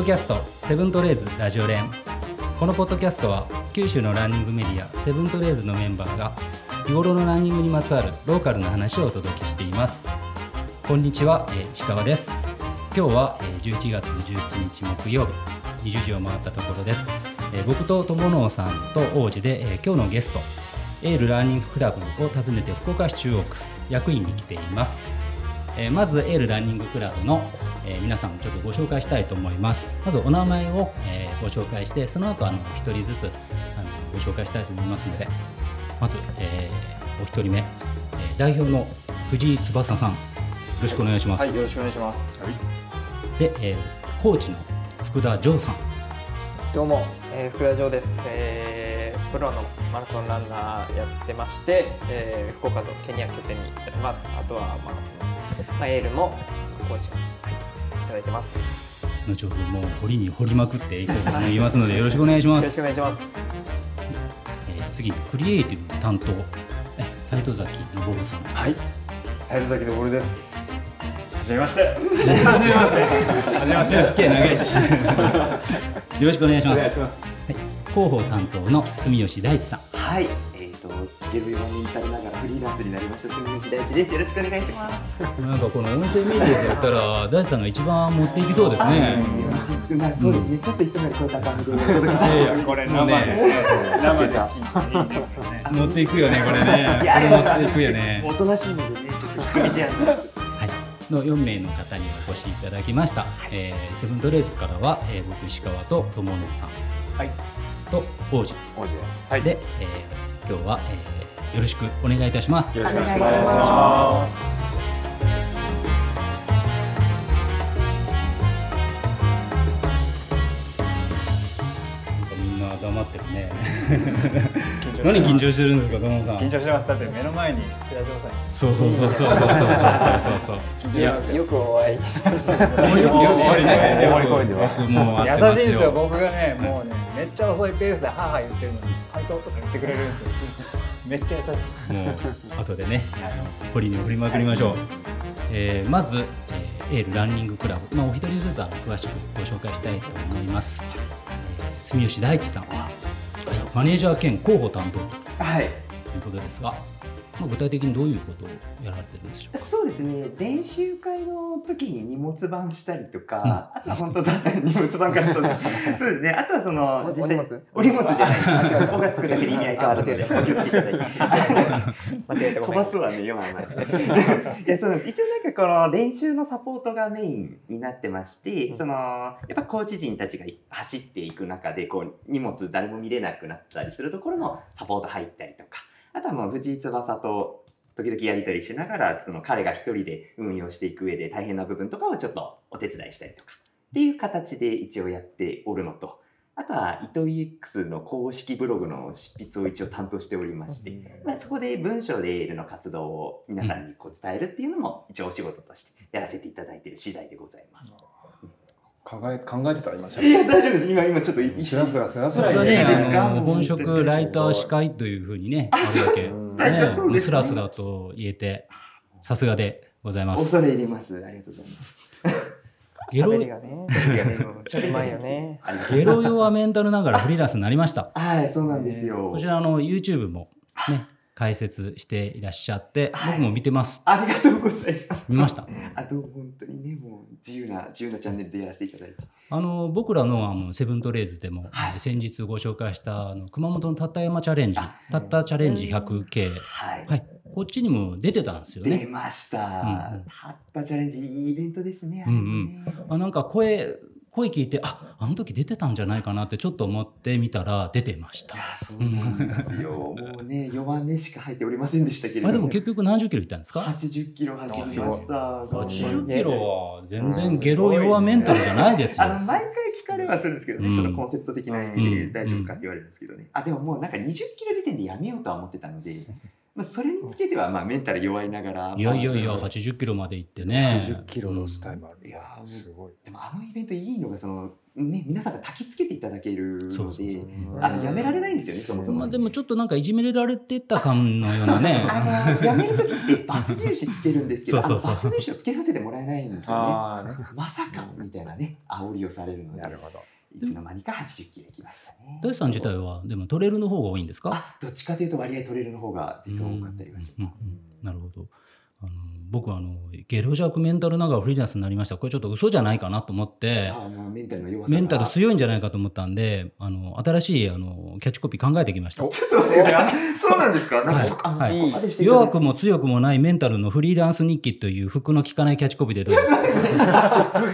ポッドキャストセブントレーズラジオ連。このポッドキャストは九州のランニングメディアセブントレーズのメンバーが日頃のランニングにまつわるローカルな話をお届けしています。こんにちは、えー、石川です。今日は、えー、11月17日木曜日20時を回ったところです、えー、僕と友野さんと王子で、えー、今日のゲストエールランニングクラブを訪ねて福岡市中央区役員に来ています。えー、まずエールランニングクラブの、えー、皆さんちょっとご紹介したいと思います。まずお名前を、えー、ご紹介してその後あの一人ずつあのご紹介したいと思いますのでまず、えー、お一人目、えー、代表の藤井翼さんよろしくお願いします、はい、よろしくお願いします、はい、で、えー、コーチの福田城さん。どうも、えー、福田城です、えー、プロのマラソンランナーやってまして、えー、福岡とケニア拠点にやってます。あとはまあそのまあ、エールもコーチをさせていただいてます。後ほどもう掘りに掘りまくっていこうと思いますのでよろしくお願いします。よろしくお願いします、えー、次クリエイティブ担当斉藤崎昇さん。はい。斉藤崎昇です。はじめましてはじめまして。はじめまして。付き合い長いし。よろしくお願いします。お願いします、はい、広報担当の住吉大地さん。はい。ゲルビマに至りながらフリーランスになりました住吉大地です。よろしくお願いします。なんかこの音声メディアでやったら大地さんが一番持っていきそうですね。そうですね、ちょっといつもより超えた感じでこれ生で、生で。持っていくよねこれね。持っていくよね。おとなしいのでね含めちゃう。はい。の4名の方にお越しいただきました、はい、えー、セブンドレーズからは、えー、僕石川と友野さん、はい、と王子王子です、はい、で、えー、今日は、えーよろしくお願いいたします。よろしくお願いします。黙ってるね。何緊張してるんですか、友さん。緊張してます。だって目の前に寺島さん。そうそうそうそうそうそうそうそうそう。いや、よくお会い。よくお会いね。もう優しいんですよ。僕がね、もうね、めっちゃ遅いペースで母言ってるのに、回答とか言ってくれるんですよ。めっちゃ優しいもう後でね掘りに掘りまくりましょう、えー、まず、えー、エールランニングクラブ、まあ、お一人ずつ詳しくご紹介したいと思います、えー、住吉大地さんは、はい、マネージャー兼広報担当ということですが、まあ、具体的にどういうことをやられてるんでしょうか？そうですね。練習会の時に荷物番したりとか、うん、あとは本当だ荷物番からそうですね。あとはそのお荷物。お荷物じゃないです「お」がつくだけで意味合い変わるのでお気をつけいた。だいて間違えて飛ばすわね今いやそうです。一応なんかこの練習のサポートがメインになってまして、うん、そのやっぱコーチ陣たちが走っていく中でこう荷物誰も見れなくなったりするところのサポート入ったりとかあとはもう藤井翼と時々やり取りしながら、その彼が一人で運用していく上で大変な部分とかをちょっとお手伝いしたりとかっていう形で一応やっておるのと、あとは、糸 EX の公式ブログの執筆を一応担当しておりまして、まあ、そこで文章でエールの活動を皆さんにこう伝えるっていうのも一応お仕事としてやらせていただいている次第でございます。考え考えてたら今いや大丈夫です。今今ちょっとスラスラスラスラね本職ライター司会というふうにねあるわけ。ねスラスラと言えてさすがでございます。恐れ入ります。ありがとうございます。ゲロがね、うまいよね。ゲロ用はメンタルながらフリーランスになりました。はい、そうなんですよ。こちらの YouTube もね、解説していらっしゃって、僕も見てます。ありがとうございます。見ました？あと本当にね、もう自由な、自由なチャンネルでやらせていただいて。あの、僕らのあのセブントレーズでも、はい、先日ご紹介したあの熊本のたった山チャレンジ、たったチャレンジ 100K、はい、はい、こっちにも出てたんですよね。出ました。うん、たったチャレンジ、いいイベントですね。うんうん。あなんか声、声聞いてああの時出てたんじゃないかなってちょっと思ってみたら出てました。そうなんですよ。もうね弱音しか入っておりませんでしたけれども、あ、でも結局何十キロいったんですか？80キロ走りました。80キロは全然ゲロ弱メンタルじゃないですよ、あの毎回聞かれはするんですけどね、うん、そのコンセプト的な意味で大丈夫かって言われるんですけどね、うん、あでももうなんか20キロ時点でやめようとは思ってたのでまあ、それにつけてはまあメンタル弱いながらいやいやいやまあ80キロまで行ってね。10キロロスタイムある、いやーすごい。でもあのイベントいいのがその、ね、皆さんが焚きつけていただけるのでそうそうそう。あのやめられないんですよねそもそも。まあ、でもちょっとなんかいじめられてた感のようなね。あのやめる時ってバツ印つけるんですけど そうそうそう。あのバツ印をつけさせてもらえないんですよね。まさかみたいなね煽りをされるので。なるほどいつの間にか80キロきましたね。大地さん自体はでもトレイルの方が多いんですか？あどっちかというと割合トレイルの方が実は多かったりはします。なるほどあの僕はあのゲロ弱メンタル長フリーランスになりました。これちょっと嘘じゃないかなと思ってメンタルの弱メンタル強いんじゃないかと思ったんであの新しいあのキャッチコピー考えてきました。ちょっと待ってください。そうなんですか？なんかはい。そこまでしてい弱くも強くもないメンタルのフリーランス日記というフックの効かないキャッチコピーでどうですか？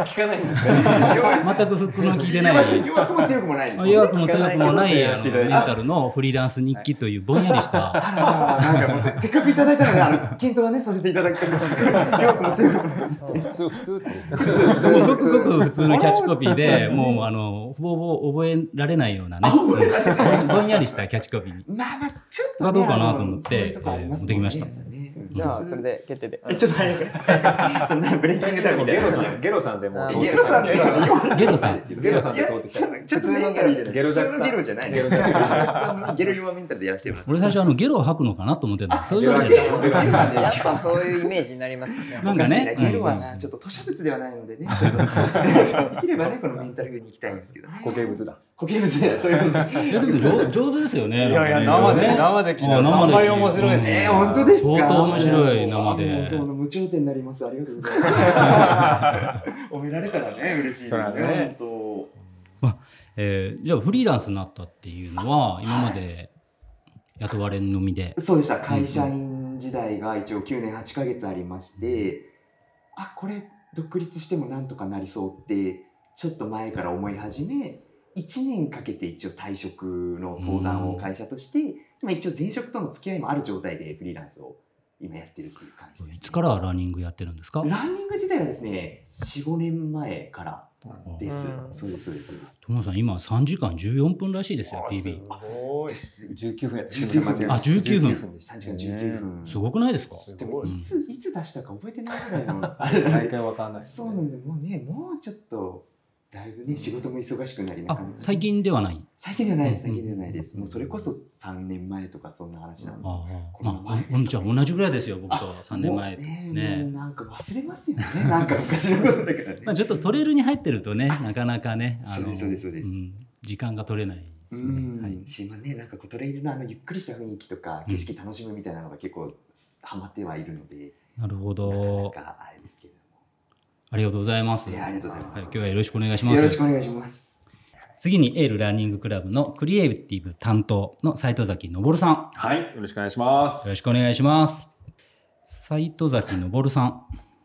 聞かないんですか全くフックの効いてない。弱くも強くもないね。弱くも強くもないあのメンタルのフリーランス日記というぼんやりした。あららなんかもうせせっかくいただいたので、あの、検討はね、させていただきたい普通普通って。もうごくごく普通のキャッチコピーでもうあのほぼほぼ覚えられないようなね。うんぼんやりしたキャッチコピーに。まあまあ、ちょっと。どうかなと思って持ってきましたじゃあそれで決定で。え、ちょっと早く。そんなブレーキングタイムみたいな。ゲロさんゲロさんでもあゲロさんってゲロさんゲロさんで通ってきた。ちょっとね、ゲロジャクさん普通のゲロじゃない。ね。ゲロ弱メンタルでやらせてもらって。俺最初あのゲロを吐くのかなと思ってたそういうわけじゃない。ゲロさんでやっぱそういうイメージになりますね。なんかね。ゲロはな、ちょっと吐砂物ではないのでね。できればね、このメンタル風に行きたいんですけどね。固形物だ固形物でそういうふうに。いやでも上上手ですよねいやいや、生で、生で聞いたらあ生で聞い3倍面白いですうんね。えー、本当ですか？相当面白い生でその無頂点になります。ありがとうございます。褒められたらね、嬉しいですそれはね本えーじゃあフリーランスになったっていうのは今まで雇われのみで当そうでした。会社員時代が一応9年8ヶ月ありまして、あ、これ独立してもなんとかなりそうって、ちょっと前から思い始め、1年かけて一応退職の相談を会社として、まあ、一応前職との付き合いもある状態でフリーランスを今やってるっていう感じです、ね。いつからランニングやってるんですか？ランニング自体はですね、4、5年前からです。うんそうです、そうです、そうです。友野さん今3時間14分らしいですよ PB ごい。19分やった19分間違えまあ19分分でした3時間19分。すごくないですか？すでもごい。いつ、いつ出したか覚えてないぐらいの。大会わかんないそうなんですよ。もうね、もうちょっと、だいぶね、仕事も忙しくなりなあ最近ではない？最近ではないです、うん最近ではないです。もうそれこそ3年前とかそんな話なんで。まあじゃあ同じぐらいですよ僕と3年前。ねなんか忘れますよね。なんか昔のことだから。ね。まあ、ちょっとトレイルに入ってるとね なかなかねそうですそうですそうです。ん。時間が取れないですうね、ん、はい、しまあね、なんかこうトレイルのあのゆっくりした雰囲気とか景色楽しむみたいなのが結構ハマってはいるので、なるほなどかなかあれですけれありがとうございます。ありがとうございます。はい、今日はよろしくお願いします。よろしくお願いします。次にエールランニングクラブのクリエイティブ担当の斉藤崎昇さん。よはいよろしくお願いします。ろしくお願いします。斉藤崎昇さん。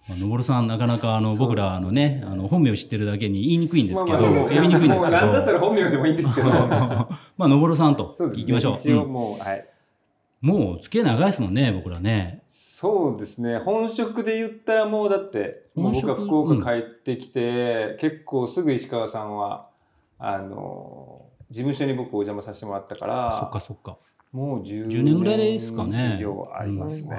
まあ昇さんなかなかあの僕らあのねあの本名を知ってるだけに言いにくいんですけど、まあまあ呼びにくいんですけど。何だったら本名でもいいんですけどまあ昇さんと行きましょう一応うんもうはいもう付き合い長いですもんね僕らね。そうですね。本職で言ったらもうだっても僕は福岡帰ってきて、結構すぐ石川さんはあの事務所に僕お邪魔させてもらったからそっかそっか。もう10 10年ぐらいですかね。以上ありますね、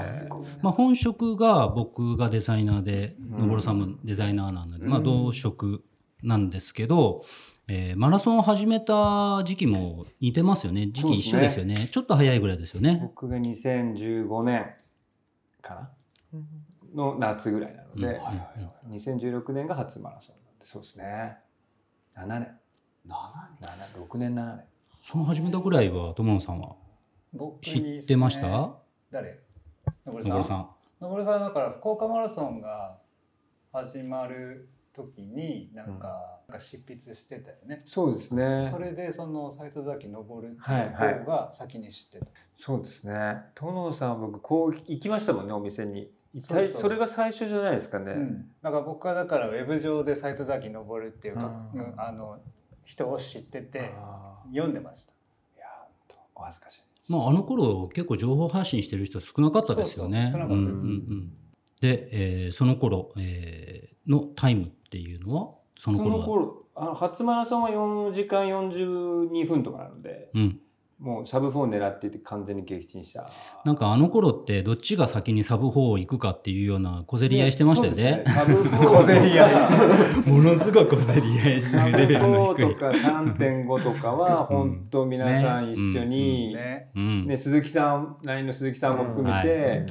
まあ、本職が僕がデザイナーで、うん。のぼるさんもデザイナーなので、まあ、うん同職なんですけど、えーマラソンを始めた時期も似てますよね。時期一緒ですよね。ちょっと早いぐらいですよね。僕が2015年かな？の夏ぐらいなので、うん。はいはい2016年が初マラソンなんでそうですね。7年。7 6年。7年その始めたぐらいは友野さんは僕知にってました？誰？のぼるのぼるささん。んのぼるさんだから福岡マラソンが始まる時になんか,、なんか執筆してたよね。そうですね。それでその斎藤崎昇っていうはいはい。方が先に知ってた。そうですね。殿さんは僕こう行きましたもんねお店に。そうそう。最それが最初じゃないですかね、うん、だから僕はだからウェブ上で斎藤崎昇っていうか、うん。うんあの人を知っててあ読んでました。ーいや本当お恥ずかしいまあ、あの頃結構情報発信してる人少なかったですよね。そうそう少なかったです。うんうんうん。で、えーその頃、えーのタイムっていうのはそそのの頃は？頃あの初マラソンは4時間42分とかなのでうん、もうサブ4狙っていて完全に撃沈した。なんかあの頃ってどっちが先にサブ4行くかっていうような小競り合いしてましたよね。そうですサブ4 小競り合い。ものすごい小競り合いサブレベルの低4いと。か3.5とかは本当皆さん一緒に、ねうん。ね、鈴木さん LINE の鈴木さんも含めて、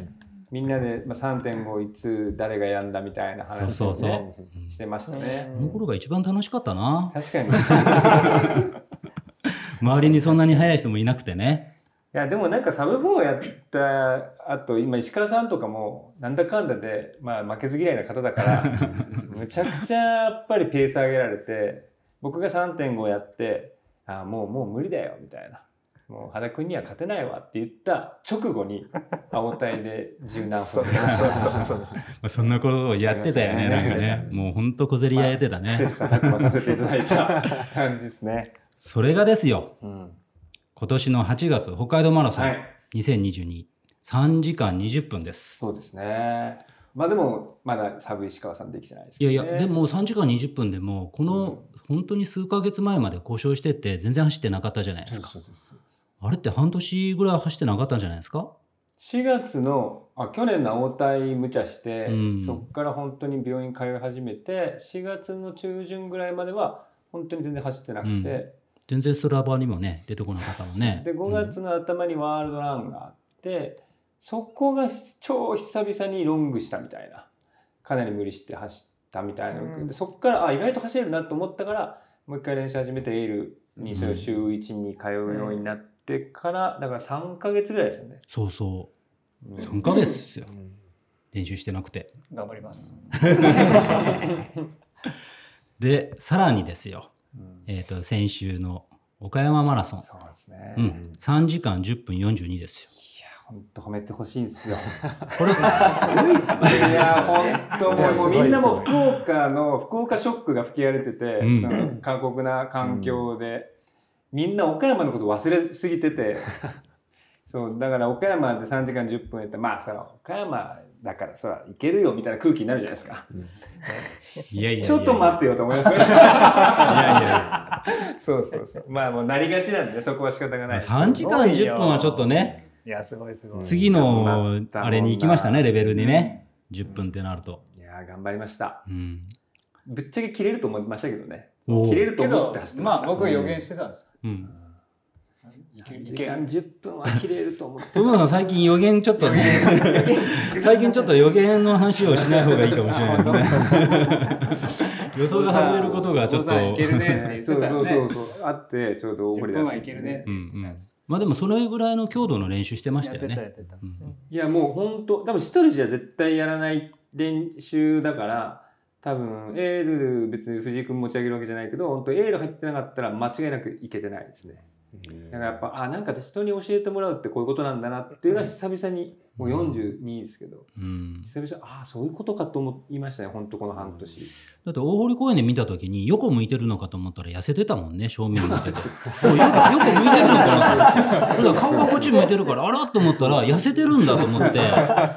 みんなで、まあ、3.5いつ誰がやんだみたいな話をそうそうねそう。してましたね。あの頃が一番楽しかったな。確かに。い 周りにそんなに速い人もいなくてね。やでもなんかサブ4やった後今石川さんとかもなんだかんだで、まあ、負けず嫌いな方だから むちゃくちゃやっぱりペース上げられて僕が3.5やってあもうもう無理だよみたいな。もう羽田君には勝てないわって言った直後に 青体で十何分そうそうそうまあそんなことをやってたよね、なんかね。もうほんと小競り合いやってたね。切磋琢磨させていただいた 感じですね。それがですよ、うん、今年の8月、北海道マラソンはい2022、3時間20分です。そうですね。まあでも、まだサブ石川さんできてないですけど、ね。いやいや、でも3時間20分でも、この本当に数ヶ月前まで故障してて、全然走ってなかったじゃないですか。そうそうですあれって半年ぐらい走ってなかったんじゃないですか？4月のあ去年の青体無茶して、うん。そこから本当に病院通い始めて4月の中旬ぐらいまでは本当に全然走ってなくて、うん。全然ストラバにもね、出てこなかったもんね。で5月の頭にワールドランがあって、そこが超久々にロングしたみたいな。かなり無理して走ったみたいな、うん。でそこからあ意外と走れるなと思ったからもう一回練習始めてエールにそれを週1に通うようになってから、だから3ヶ月ぐらいですよね。そうそう。うん3ヶ月ですよ。練習してなくて。頑張ります で、さらにですよ。うんえっ、と、先週の岡山マラソン。そうですね。いうん。3時間10分42ですよ。や、本当褒めてほしいんですよ。これ、いや、本当もうもうみんなも福岡の、福岡ショックが吹き荒れてて、うんその過酷な環境で、みんな岡山のこと忘れすぎてて、そう、だから岡山で3時間10分やったら、まあさ、岡山だからそらいけるよみたいな空気になるじゃないですか。いやいやいやちょっと待ってよと思います。いやいやそうそうそう。まあもうなりがちなんでね、そこは仕方がないです。3時間10分はちょっとね、いやすごいすごい次のうんあれに行きましたね、レベルにね。10分ってなると。いや、頑張りました。うん。ぶっちゃけ切れると思いましたけどね。切れると思って走ってました。まあ僕予言してたんですうん。いけ3いけ時間10分は切れると思って。友野さん最近予言ちょっとね、最近ちょっと予言の話をしない方がいいかもしれないですね。予想が外れることがちょっと。そうそうそう。あって、ちょうど大10盛り分だはいけるねうんうん。まあでもそれぐらいの強度の練習してましたよね。やってたやってたうんいや、もう本当多分一人じゃ絶対やらない練習だから、多分エール別に藤井君持ち上げるわけじゃないけど、本当エール入ってなかったら間違いなくいけてないですね。だからやっぱ、あ、なんか人に教えてもらうってこういうことなんだなっていうのは久々に、もう42ですけど、うん。久々、ああ、そういうことかと思いましたね、本当この半年。だって大堀公園で見た時に横向いてるのかと思ったら痩せてたもんね正面向いて。てお横横向いてるのかなそう顔がこっち向いてるからあらと思ったら痩せてるんだと思って。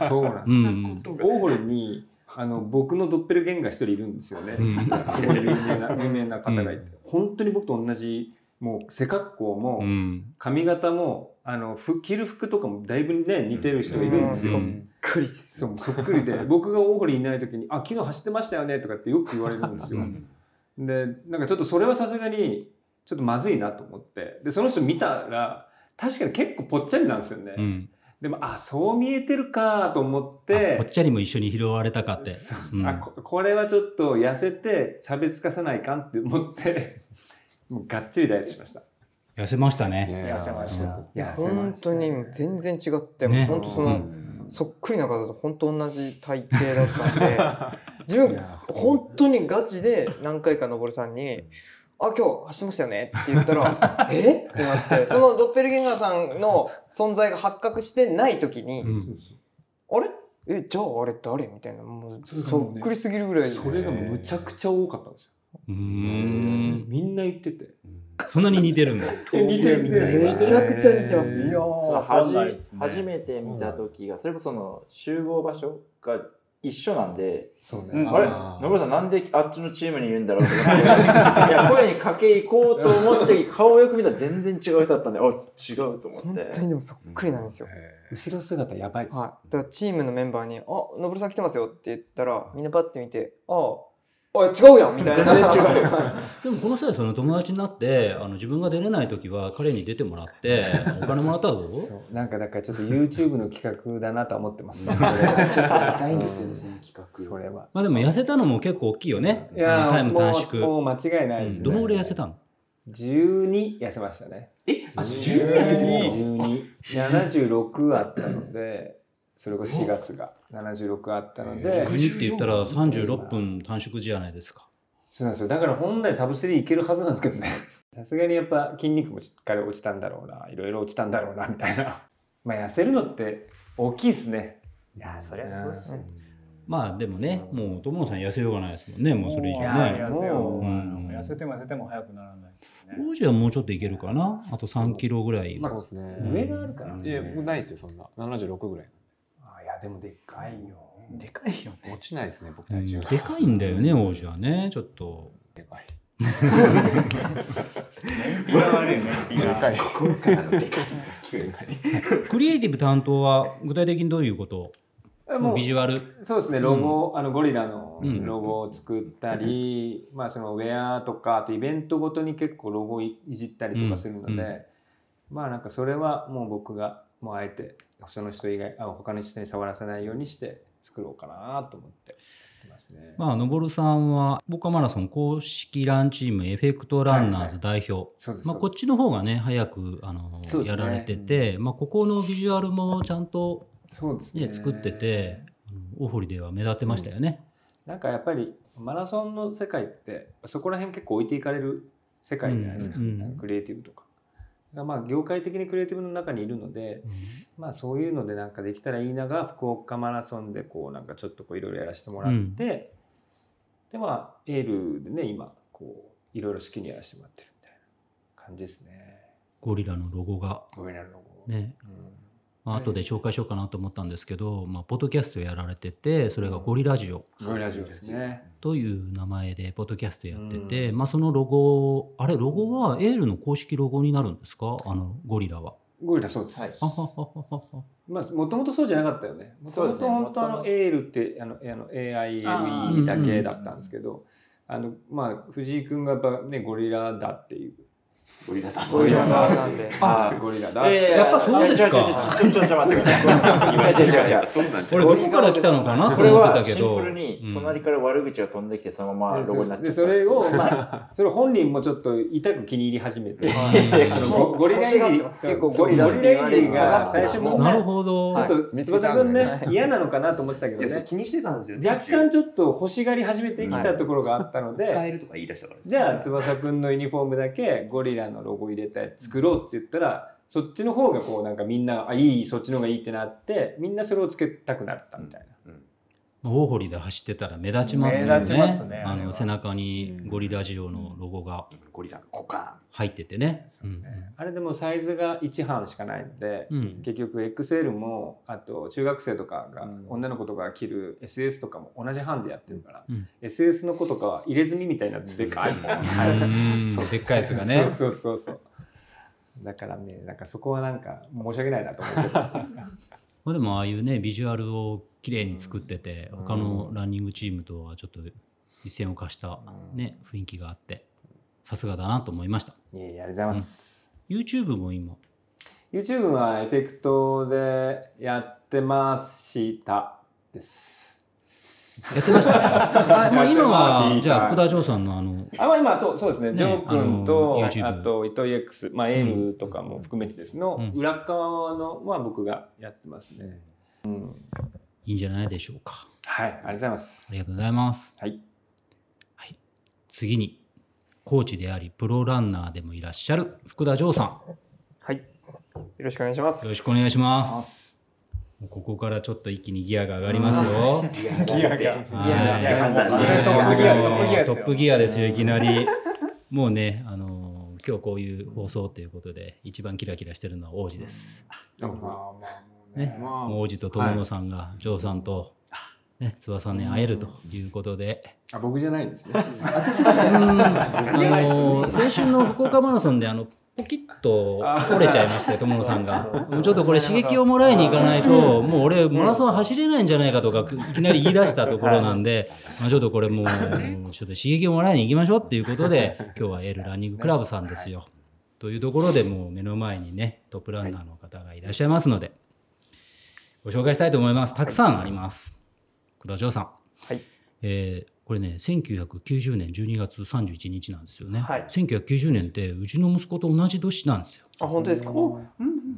そうなんうん。うん大堀にあの僕のドッペルゲンガー一人いるんですよね、うん。すごい有名な 有名な方がいて、本当に僕と同じもう背格好も、うん。髪型もあのふ着る服とかもだいぶね似てる人がいるんですよ、うん。くり。そうそっくりで。僕が大堀いない時に「あ昨日走ってましたよね」とかってよく言われるんですよ、でなんかちょっとそれはさすがにちょっとまずいなと思って。でその人見たら確かに結構ぽっちゃりなんですよね、うんでもあそう見えてるかと思ってあぽっちゃりも一緒に拾われたかって。そう。うん。あここれはちょっと痩せて差別化さないかんって思って もうがっちりダイエットしました。痩せましたね。痩せました。痩せま本した。当に全然違って、ね。本当その、うん。そっくりな方と本当同じ体型だったんで 自分本当にガチで何回かのぼるさんに「あ今日走ってましたよね」って言ったら「え？っ?」てなってそのドッペルゲンガーさんの存在が発覚してない時に「うん。そうそうあれ？えじゃああれ誰?」みたいなもうそっくりすぎるぐらいそれがむちゃくちゃ多かったんですよ。うーん。みんな言ってて。そんなに似てるんだ。似てる似てる。めちゃくちゃ似てます。いや初めて見た時がそれこそその集合場所が一緒なんで、そうね。うんあれ？ー野村さんなんであっちのチームにいるんだろうと思って、いや、声にかけ行こうと思って、顔をよく見たら全然違う人だったんで、あ、違うと思って。本当にでもそっくりなんですよ。後ろ姿やばいですよ。はい。だからチームのメンバーに、あ、のぼるさん来てますよって言ったら、みんなパッて見て、ああ、あ違うやんみたいな。全然違うよ。でもこの際その友達になってあの自分が出れない時は彼に出てもらって お金もらったらどうそうなんかだからちょっと YouTube の企画だなとは思ってますね。痛いんですよね、その企画。それは。まあでも痩せたのも結構大きいよねいやタイムも短縮うもう間違いないですね。うんどのぐらい痩せたの12痩せましたね。え、あ、12 12。76あったので、それこそ4月が76あったので、12って言ったら36分短縮じゃないですかそうなんですよ。だから本来サブ3いけるはずなんですけどね。さすがにやっぱ筋肉もしっかり落ちたんだろうな。いろいろ落ちたんだろうな、みたいな。まあ痩せるのって大きいですね。いや、そりゃそうっすね。まあでもねもう友野さん痩せようがないですもんねもうそれ以上いやね痩せよう、うん痩せても痩せても早くならないですね。王子はもうちょっといけるかなあと3キロぐらいそうですね。上があるからいや、僕ないですよ、そんな。76ぐらい。でもでっかいよ。でかいよね。落ちないですね、僕うん体重。でかいんだよね王子はねちょっとでかい。胃が悪いね。でかい。心からのでかい。クリエイティブ担当は具体的にどういうこと？もうビジュアル？そうですね、ロゴ、あのゴリラのうんロゴを作ったり、まあそのウェアとか、あとイベントごとに結構ロゴいいじったりとかするので、うんうんまあなんかそれはもう僕がもうあえてその人以外、あ他の人に触らせないようにして作ろうかなと思ってますね。まあ、のぼるさんは、ボカマラソン公式ランチームエフェクトランナーズ代表。まあ、こっちの方がね、早く、あの、ねやられてて、まあ、ここのビジュアルもちゃんと、そうですね、作ってて、あの大堀では目立ってましたよね。なんかやっぱりマラソンの世界ってそこら辺結構置いていかれる世界じゃないですか、うんうんクリエイティブとか。まあ業界的にクリエイティブの中にいるので、まあそういうのでなんかできたらいいなが福岡マラソンでこうなんかちょっとこういろいろやらせてもらって、でまあエールでね今こういろいろ好きにやらせてもらってるみたいな感じですね。ゴリラのロゴが。ごめんなさいロゴ。ね。うんまあ後で紹介しようかなと思ったんですけど、まあ、ポッドキャストやられてて、それがゴリラジオゴリラジオですね。という名前でポッドキャストやってて、まあ、そのロゴ、あれ、ロゴはエールの公式ロゴになるんですか？あの、ゴリラは。ゴリラそうです。はいあははははは。まあ、もともとそうじゃなかったよね。もともと本当あの、エールって、あの、あの AILE だけだったんですけど、あの、まあ、藤井君がやっぱね、ゴリラだっていう。ゴリラだ。ゴリラ側なんで。あゴリラだ。やっぱそうですか？ちょちょちょ待ってください。違う違う違う。そうなんじゃ俺、どこから来たのかな？とこれ思ってはシンたけど。プルに隣から悪口が飛んできてそのままでロゴになっちゃった。でそれを、まあ、それ本人もちょっと痛く気に入り始めて、ゴ ゴリラいじり、結構ゴリラゴリラいじりが最初みんなるな、ほど。ちょっと翼くんね、嫌なのかなと思ってたけどいや、そうね、気にしてたんですよ。若干ちょっと欲しがり始めてきたところがあったので、使えるとか言い出したからですじゃあ翼くんのユニフォームだけゴリララのロゴ入れたやつ作ろうって言ったらそっちの方がこうなんかみんなあいいそっちの方がいいってなってみんなそれをつけたくなったみたいな。大堀で走ってたら目立ちますよねね。あの背中にゴリラジオのロゴがゴリラの股間。入っててね。うんあれでもサイズが1班しかないので、うん結局 XL もあと中学生とかが、うん女の子とかが着る SS とかも同じ班でやってるから、うん SS の子とかは入れ墨みたいなでかいもん。うんでっかいやつがね。そうそうそうそう。だからねなんかそこはなんか申し訳ないなと思ってた。まあでもああいうねビジュアルを綺麗に作ってて、他のランニングチームとはちょっと一線を画したね雰囲気があってさすがだなと思いました。いえいえありがとうございます。YouTube も今？YouTube はエフェクトでやってましたです。やってました？あまあ今やはじゃあ福田城さんのあのあまあ今そうそうですね、ジョー君とああと糸井 X、まあ、N とかも含めてですの、うん裏側のは僕がやってますね。いいんじゃないでしょうか。はい、ありがとうございます。ありがとうございます。はい、次にコーチでありプロランナーでもいらっしゃる福田城さん。よはい。よろしくお願いします。ろしくお願いします。ここからちょっと一気にギアが上がりますよ。ギアが。はいギアがギアトップギアですよトップギアですよ、いきなり。もうね、あのー今日こういう放送ということで、一番キラキラしてるのは王子です。まあまあもうね、ね。もう王子と友野さんが、ジョーさんと、ね、翼に会えるということで、あ僕じゃないん ですね。あの先週の福岡マラソンであのポキッと折れちゃいましたよ友野さんが。もうちょっとこれ刺激をもらいに行かないともう俺マラソン走れないんじゃないかとかいきなり言い出したところなんで、まあ、ちょっとこれもうちょっと刺激をもらいに行きましょうっていうことで今日はエールランニングクラブさんですよ。というところでもう目の前にねトップランナーの方がいらっしゃいますのでご紹介したいと思います。たくさんあります。久田城さん。はい。えーこれね1990年12月31日なんですよね、はい。1990年ってうちの息子と同じ年なんですよ。あ本当ですか？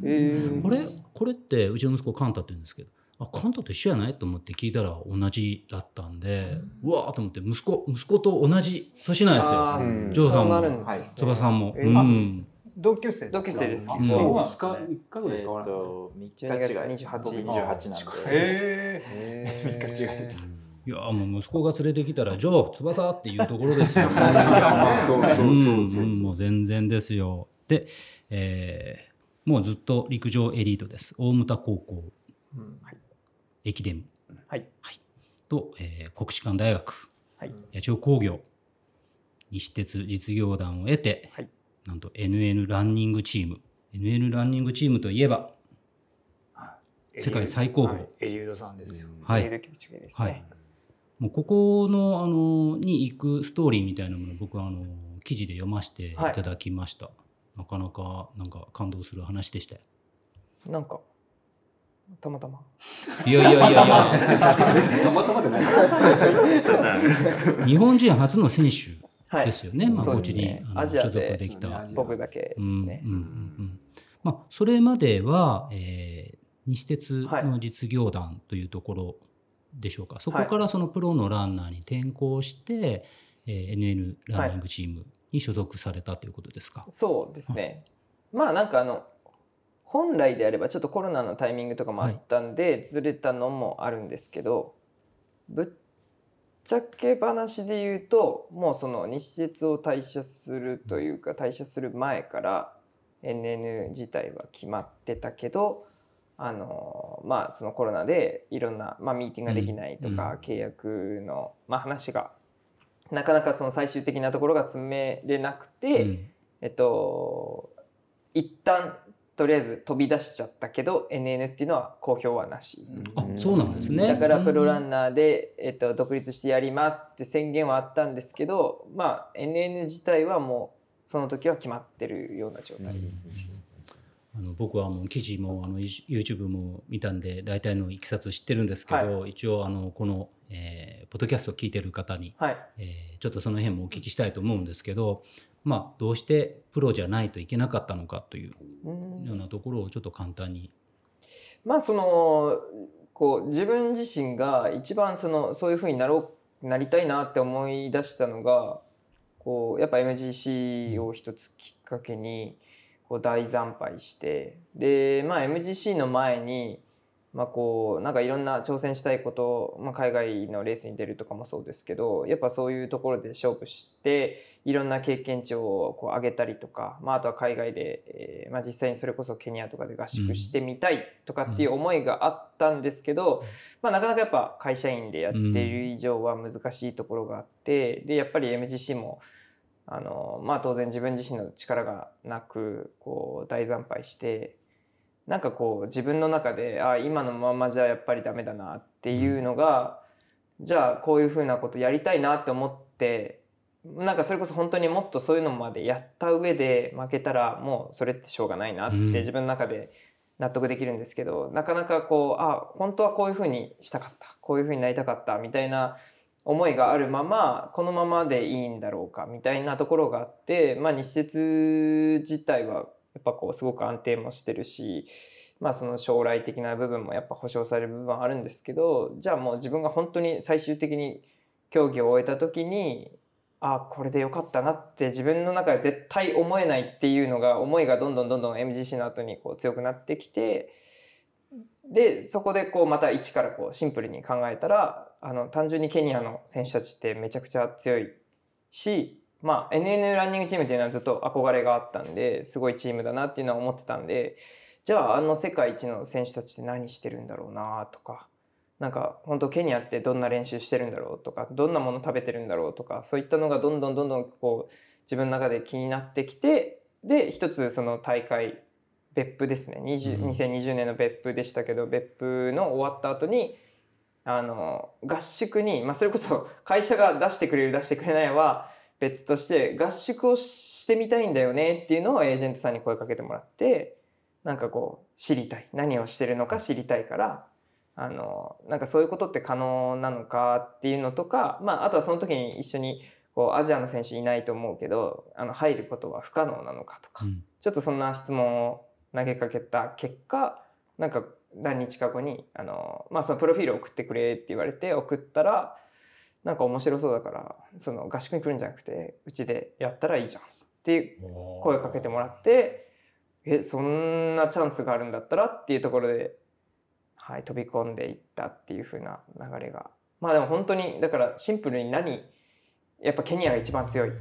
えー。あれ？これってうちの息子カンタって言うんですけど。あカンタと一緒やない？と思って聞いたら同じだったんで。うわーと思って息子息子と同じ年なんですよ。ジョーさんも。ね。翼さんも、えー。うん同級生同級生です。あうん。そうなん2日ですね。3日ぐらい変わらない。と、3日違い。12月28僕28なんで。へ3 日違いです。いやーもう息子が連れてきたら「ジョー翼」っていうところですよ。あそうそうそううんそう。うんもう全然ですよ。で、えーもうずっと陸上エリートです。大牟田高校、駅伝。はい。と、えー国士舘大学、はい。八千代工業。西鉄実業団を得て、はいなんと NN ランニングチーム。NN ランニングチームといえば世界最高峰。はい。エリュードさんですよ。はい。はいね。もうここのあのに行くストーリーみたいなものを僕はあの記事で読ませてい。ただきました、なかなかなんか感動する話でしたよ。なんかたまたま。いやいやいやいや。たまたまでない。日本人初の選手。はいですよね、まあ、こっちにあのアジア所属でできた。僕だけですね。うんうんうんうん。まあ、それまでは、えー西鉄の実業団というところでしょうか、そこからそのプロのランナーに転向して、えー NN ランニングチームに所属されたということですか。そうですね。まあなんかあの本来であればちょっとコロナのタイミングとかもあったんでずれたのもあるんですけどぶっちゃけ話で言うともうその西鉄を退社するというか退社する前から NN 自体は決まってたけどあのまあそのコロナでいろんな、まあ、ミーティングができないとか、契約の、まあ、話がなかなかその最終的なところが詰めれなくて、うん。えっと一旦とりあえず飛び出しちゃったけど NN っていうのは公表はなし、あそうなんですね。だからプロランンナーで、えっと、独立してやりますって宣言はあったんですけどまあ NN 自体はもうその時は決まってるような状態、あの僕はもう記事もあの YouTube も見たんで大体のいきさつ知ってるんですけど、一応あのこの、えーポッドキャストを聞いてる方に、はい。えーちょっとその辺もお聞きしたいと思うんですけど、まあ、どうしてプロじゃないといけなかったのかといううんようなところをちょっと簡単に。まあそのこう自分自身が一番そのそういうふうになろうなりたいなって思い出したのがこうやっぱ MGC を一つきっかけにこう大惨敗してで、まあ、MGC の前に、まあ、こうなんかいろんな挑戦したいこと、まあ、海外のレースに出るとかもそうですけどやっぱそういうところで勝負していろんな経験値をこう上げたりとか、まあ、あとは海外で、えーまあ、実際にそれこそケニアとかで合宿してみたいとかっていう思いがあったんですけど、まあ、なかなかやっぱ会社員でやっている以上は難しいところがあってでやっぱり MGC もあの、まあ、当然自分自身の力がなくこう大惨敗してなんかこう自分の中であ今のままじゃやっぱりダメだなっていうのが、じゃあこういうふうなことやりたいなって思ってなんかそれこそ本当にもっとそういうのまでやった上で負けたらもうそれってしょうがないなってうん。自分の中で納得できるんですけど、なかなかこうあ本当はこういうふうにしたかったこういうふうになりたかったみたいな思いがあるままこのままでいいんだろうかみたいなところがあって、まあ、日鉄自体はやっぱこうすごく安定もしてるし、まあ、その将来的な部分もやっぱ保証される部分はあるんですけどじゃあもう自分が本当に最終的に競技を終えた時にあこれでよかったなって自分の中で絶対思えないっていうのが思いがどんどんどんどん MGC の後にこう強くなってきてでそこでこうまた一からこうシンプルに考えたらあの単純にケニアの選手たちってめちゃくちゃ強いし、まあ、NN ランニングチームっていうのはずっと憧れがあったんですごいチームだなっていうのは思ってたんでじゃああの世界一の選手たちって何してるんだろうなとかなんか本当ケニアってどんな練習してるんだろうとかどんなもの食べてるんだろうとかそういったのがどんどんどんどんこう自分の中で気になってきてで一つその大会別府ですね。20うん。2020年の別府でしたけど別府の終わった後にあの合宿に、まあ、それこそ会社が出してくれる出してくれないは別として合宿をしてみたいんだよねっていうのをエージェントさんに声かけてもらってなんかこう知りたい。何をしてるのか知りたいからあのなんかそういうことって可能なのかっていうのとか、まあ、あとはその時に一緒にこうアジアの選手いないと思うけどあの入ることは不可能なのかとか、うん。ちょっとそんな質問を投げかけた結果なんか何日か後にあの、まあ、そのプロフィール送ってくれって言われて送ったらなんか面白そうだからその合宿に来るんじゃなくてうちでやったらいいじゃんっていう声かけてもらってえそんなチャンスがあるんだったらっていうところで、はい、飛び込んでいったっていう風な流れが。まあでも本当にだからシンプルに何やっぱケニアが一番強い。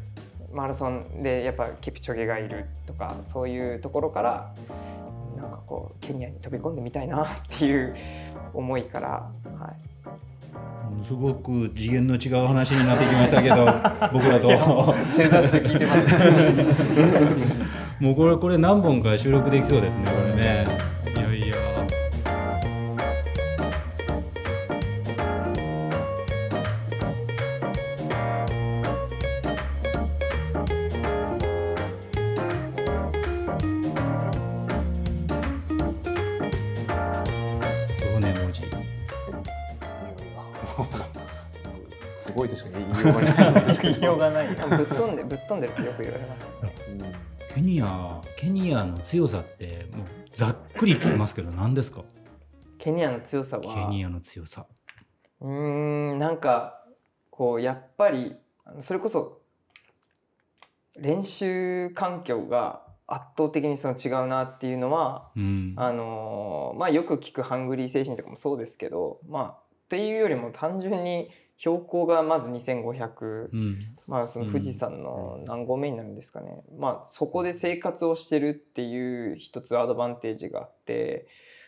マラソンでやっぱキプチョゲがいるとかそういうところからなんかこうケニアに飛び込んでみたいなっていう思いから、はい、すごく次元の違う話になってきましたけど 僕らと。もうこれこれ何本か収録できそうですねこれねごいとしか言いようがないんですけど。言いようがない。ぶっ飛んでぶっ飛んでるってよく言われます。ケニアケニアの強さってもうざっくり聞きますけど何ですか？ケニアの強さは？ケニアの強さ。うーんなんかこうやっぱりそれこそ練習環境が圧倒的にその違うなっていうのはうん。あのーまあよく聞くハングリー精神とかもそうですけどまあっていうよりも単純に標高がまず2500、うん。まあその富士山の何合目になるんですかね、まあそこで生活をしてるっていう一つアドバンテージがあって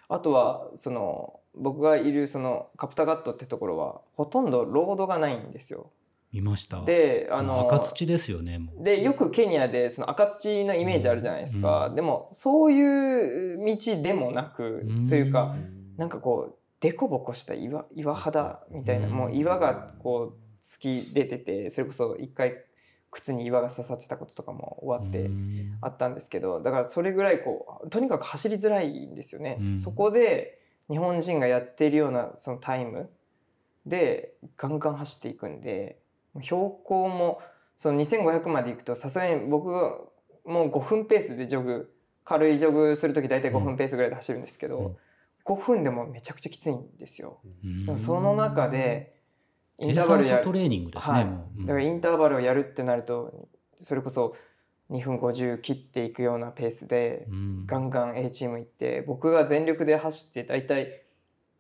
あとはその僕がいるそのカプタガットってところはほとんどロードがないんですよ。見ました。であの赤土ですよねでよくケニアでその赤土のイメージあるじゃないですか、でもそういう道でもなく、というかなんかこう凸凹した岩岩肌みたいな、うん。もう岩がこう突き出ててそれこそ一回靴に岩が刺さってたこととかも終わってうん。あったんですけどだからそれぐらいこうとにかく走りづらいんですよね。うん。そこで日本人がやっているようなそのタイムでガンガン走っていくんで標高もその2500まで行くとさすがに僕がもう5分ペースでジョグ軽いジョグする時大体5分ペースぐらいで走るんですけど、うん5分でもめちゃくちゃきついんですよ。その中でイン低ターバルや酸素トレーニングですね、はい。だからインターバルをやるってなるとそれこそ2分50切っていくようなペースでうん。ガンガン A チーム行って僕が全力で走って大体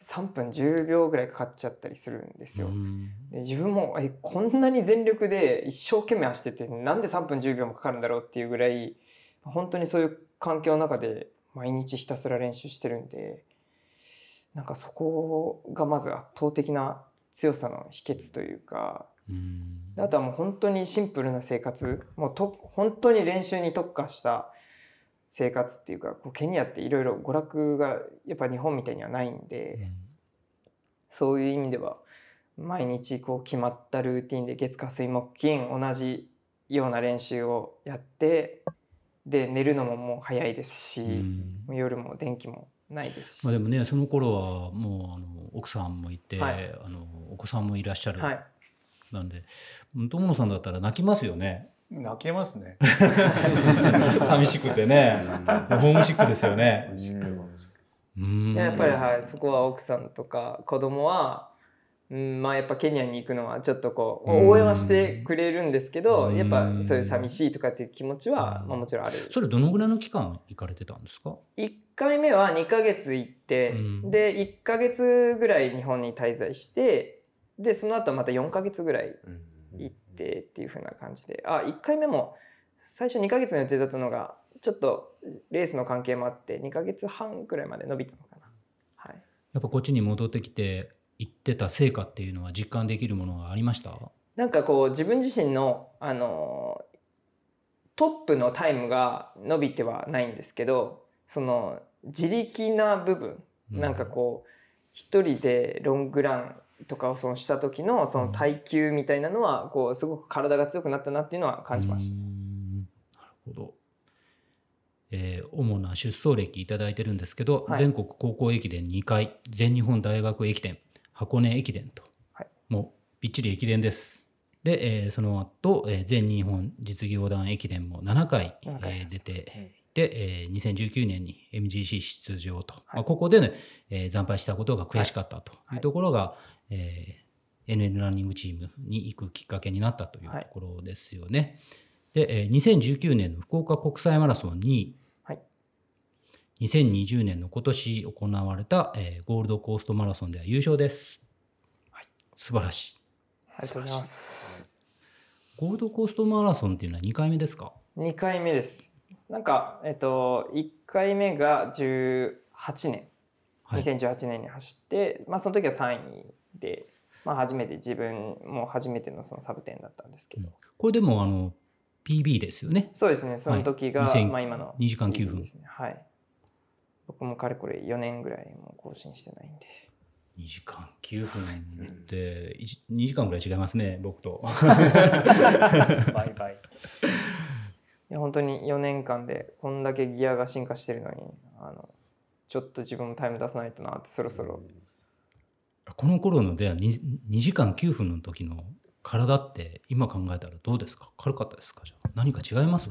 3分10秒ぐらいかかっちゃったりするんですよ。うん。で自分もえこんなに全力で一生懸命走っててなんで3分10秒もかかるんだろうっていうぐらい本当にそういう環境の中で毎日ひたすら練習してるんでなんかそこがまず圧倒的な強さの秘訣というか。うあとはもう本当にシンプルな生活もうと本当に練習に特化した生活っていうかこうケニアっていろいろ娯楽がやっぱ日本みたいにはないんで、そういう意味では毎日こう決まったルーティンで月火水木金同じような練習をやってで寝るのももう早いですし、うん。夜も電気もないですし、まあ、でもねその頃はもうあの奥さんもいて、はい。あのお子さんもいらっしゃる、はい、なんで友野さんだったら泣きますよね。泣けますね。寂しくてね。もうホームシックですよね。うん。やっぱりはいそこは奥さんとか子供は、うん、まあやっぱケニアに行くのはちょっとこううん。応援はしてくれるんですけど、うん。やっぱそういう寂しいとかっていう気持ちは、まあ、もちろんある。それどのぐらいの期間行かれてたんですか？1回目は2ヶ月行って、うん。で1ヶ月ぐらい日本に滞在してでその後また4ヶ月ぐらい行ってっていう風な感じで。あ1回目も最初2ヶ月の予定だったのがちょっとレースの関係もあって2ヶ月半くらいまで伸びたのかな。はい。やっぱこっちに戻ってきて行ってた成果っていうのは実感できるものがありました？なんかこう自分自身のあのトップのタイムが伸びてはないんですけどその自力な部分、うん。なんかこう一人でロングランとかをそのした時のその耐久みたいなのはこうすごく体が強くなったなっていうのは感じました。なるほど。えー主な出走歴いただいてるんですけど、はい。全国高校駅伝2回、全日本大学駅伝、箱根駅伝と、はい。もうびっちり駅伝です。で、えーその後、えー全日本実業団駅伝も7回、7回えー出て、で、えー2019年に MGC 出場と、はい。まあ、ここでね、えー惨敗したことが悔しかったとはい。い。うところが、えー NN ランニングチームに行くきっかけになったというはいところですよね。で、えー2019年の福岡国際マラソンに、はい2020年の今年行われた、えーゴールドコーストマラソンでは優勝です。素晴らしい。ありがとうございます。ゴールドコーストマラソンっていうのは2回目ですか？2回目です。なんか、えっと、1回目が18年、はい2018年に走って、まあ、その時は3位で、まあ、初めて自分も初めてのそのサブ10だったんですけど、これでもあの PB ですよね。そうですね、その時が、はい2000まあ、今の2時間9分ですね。はい。僕もかれこれ4年ぐらいもう更新してないんで。2時間9分って1 2時間ぐらい違いますね、僕と。バイバイ。いや本当に4年間でこんだけギアが進化してるのにあのちょっと自分もタイム出さないとなってそろそろこの頃のでは 2, 2時間9分の時の体って今考えたらどうですか？軽かったですか？じゃあ何か違います？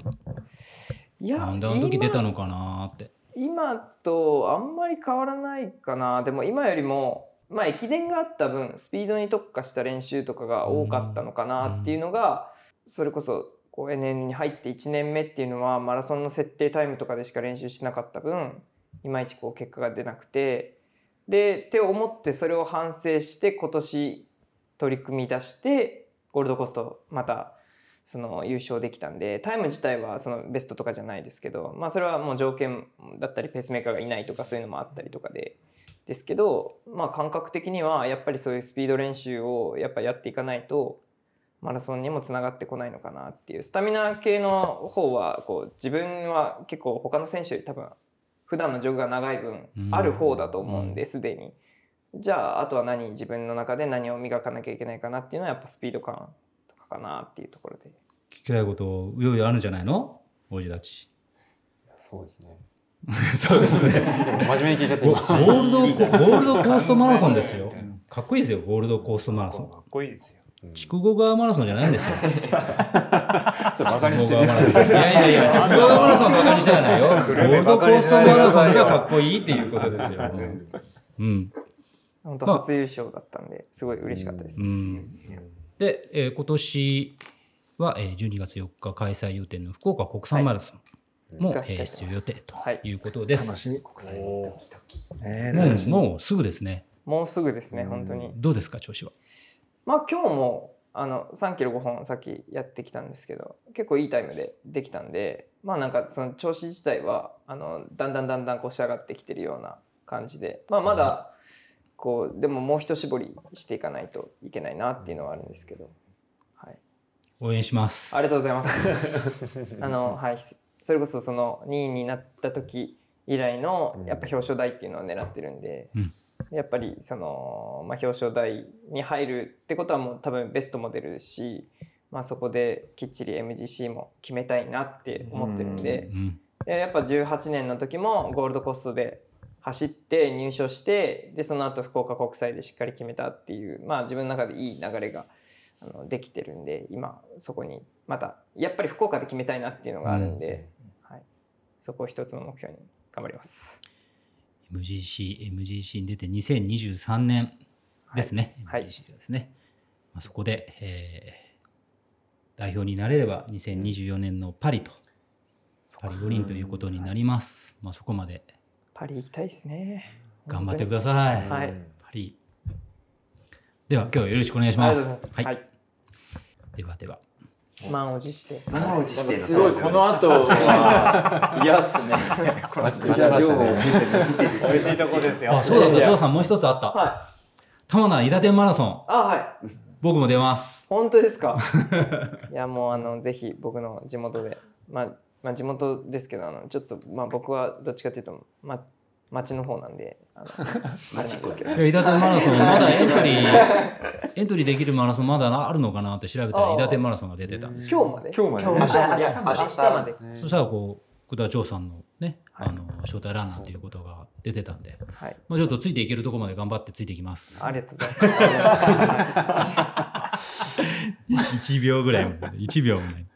いやなんであの時出たのかなって。今今とあんまり変わらないかな。でも今よりもまあ駅伝があった分スピードに特化した練習とかが多かったのかなっていうのがそれこそこう NN に入って1年目っていうのはマラソンの設定タイムとかでしか練習してなかった分いまいちこう結果が出なくて。でって思ってそれを反省して今年取り組み出してゴールドコーストまたその優勝できたんでタイム自体はそのベストとかじゃないですけど、まあ、それはもう条件だったりペースメーカーがいないとかそういうのもあったりとかで。ですけど、まあ、感覚的にはやっぱりそういうスピード練習をやっぱやっていかないとマラソンにもつながってこないのかなっていう。スタミナ系の方はこう自分は結構他の選手より多分普段のジョグが長い分うんある方だと思うんですでに。じゃああとは何自分の中で何を磨かなきゃいけないかなっていうのはやっぱスピード感とかかなっていうところで。聞きたいことうよいよあるんじゃないの？おじたち。そうですね。そうですね。真面目に聞いちゃってゴールドコゴールドコーストマラソンですよ。かっこいいですよ、ゴールドコーストマラソン。かっこいいですよ。筑後川マラソンじゃないんですよ。バカにしてる。いやいやいや、筑後川マラソンバカ にしてはないよ。ゴールドコーストマラソンがかっこいいっていうことですよ。うん。本当まあ初優勝だったんですごい嬉しかったです。うん、で、えー今年は、えー12月4日開催予定の福岡国際マラソンも、はいえー出場予定とはいいうことです。楽しみ。ねもうもうすぐですね。もうすぐですね本当に。どうですか、調子は？まあ今日もあの3キロ5本さっきやってきたんですけど結構いいタイムでできたんでまあなんかその調子自体はあのだんだんだんだんこう仕上がってきてるような感じでまあまだこうでももう一絞りしていかないといけないなっていうのはあるんですけど、はい、応援します。ありがとうございます。あのはい。それこそその2位になった時以来のやっぱ表彰台っていうのを狙ってるんで、うん。やっぱりその、まあ、表彰台に入るってことはもう多分ベストも出るし、まあ、そこできっちり MGC も決めたいなって思ってるんで、うん、でやっぱ18年の時もゴールドコーストで走って入賞してでその後福岡国際でしっかり決めたっていうまあ自分の中でいい流れがあのできてるんで今そこにまたやっぱり福岡で決めたいなっていうのがあるんで、はい、そこを一つの目標に頑張ります。MGC、MGC に出て2023年ですね。はい MGC がですね。まあ、そこで、えー代表になれれば2024年のパリと、パリ五輪ということになります。まあ、そこまでパリ行きたいですね。頑張ってください。はい。パリ。では、今日はよろしくお願いします。ありがとうございます。はい。はい。ではでは。満を持して。満を持してのすごいこの後 は嫌っすね。待ちましたね。美味しいとこですよ。あ、そうだった。ジョーさんもう一つあった。は玉名伊達天マラソンあはい僕も出ます本当ですか？いやもうあのぜひ僕の地元でまあまあ地元ですけどあのちょっとまあ僕はどっちかというとま町の方なんで 町っ子ですけどいや伊達天マラソンまだエントリー エントリーできるマラソンまだあるのかなって調べたら伊達天マラソンが出てたんですよ。今日まで？今日までね。今日まで。明日まで。明日までそしたらこう福田長さんのねあの招待ランナーということが出てたんで。はい。まあちょっとついていけるとこまで頑張ってついていきます。ありがとうございます。1秒ぐらいまで。1秒ぐらい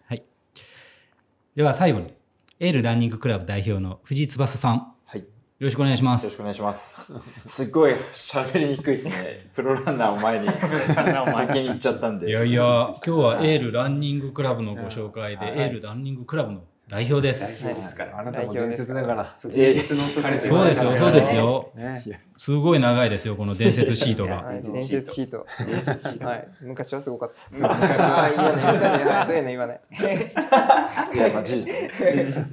では最後にエールランニングクラブ代表の藤井翼さんよはい。よろしくお願いしますろしくお願いします。すっごい喋りにくいですね。プロランナーを前に先に行っちゃったんで。いやいや、今日はエールランニングクラブのご紹介で、エールランニングクラブの代表です。ですから。あなたも伝説だから。で。そうですよ、そうですよ。ね。すごい長いですよ、この伝説シートが。はい。伝説シート。はい。昔はすごかった。昔は。言わない。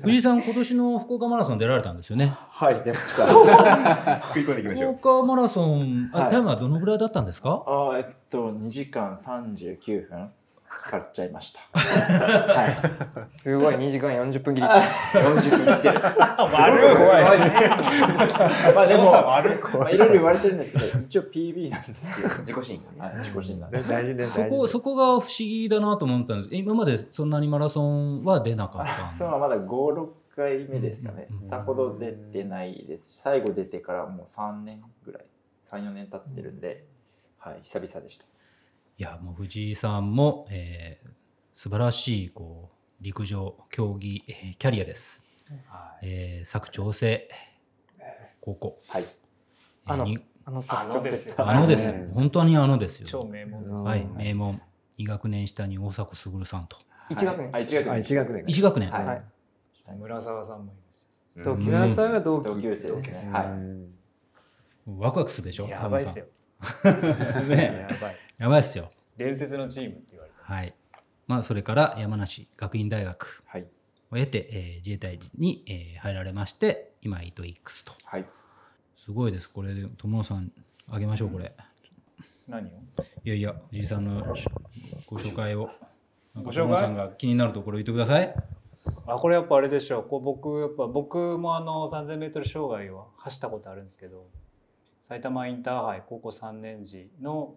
藤井さん、今年の福岡マラソン出られたんですよね。はい、出ました。福岡マラソン、タイムはどのぐらいだったんですか？あーえっと、2時間39分かかっちゃいました。はすごい2時間40分切りい。40分切ってる。悪い怖い。まあでも、悪いまあいろいろ言われてるんですけど、一応 PB なんですよ。自己申告ね。はい、自己診断。大事です。そこ、そこが不思議だなと思ったんです。今までそんなにマラソンは出なかったん そうはまだ5、6回目ですかねうん。さほど出てないですし、最後出てからもう3年ぐらい、3、4年経ってるんで、はい、久々でした。いや、もう藤井さんも、えー素晴らしい、こう、陸上、競技、えーキャリアです。えー佐久長聖高校。はい。えーあのにあの作あのですよあのです。本当にあのです超よ。名門です。はい、名門。2学年下に大迫傑さんと。1学年あ、1学あ、年。一学年。1学年。はいはい村沢さんもいます。同級皆さんが同級生ですね。はい。ワクワクするでしょ？やばいっすよ。ねやばい。やばいっすよ。伝説のチームって言われてます。はい。まあ、それから山梨学院大学はい。を経て、えー自衛隊に、えー入られまして、今、イトイックスと。はい。すごいです。これで、友野さん、あげましょう、これ。何を？いやいや、藤井さんのしご紹介を。なんかご紹介？友野さんが気になるところ言ってください。あこれやっぱあれでしょうこう僕やっぱ僕もあの 3000m 障害を走ったことあるんですけど埼玉インターハイ高校3年時の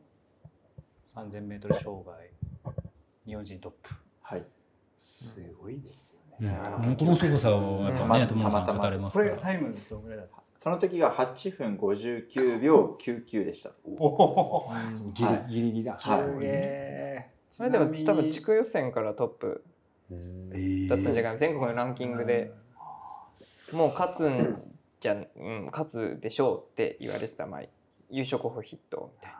3000m 障害。日本人トップ。はい。すごいですようん。ね、もうこの凄さをやっぱね、うん。友野さん語れますから。タイムどのぐらいだったんですか？その時が8分59秒99でした。おおギリギリギリだ。はい。それでも多分地区予選からトップだったんじゃないかな。全国のランキングで。もう勝つんじゃん、うん、勝つでしょうって言われてた。前優勝候補筆頭みたいな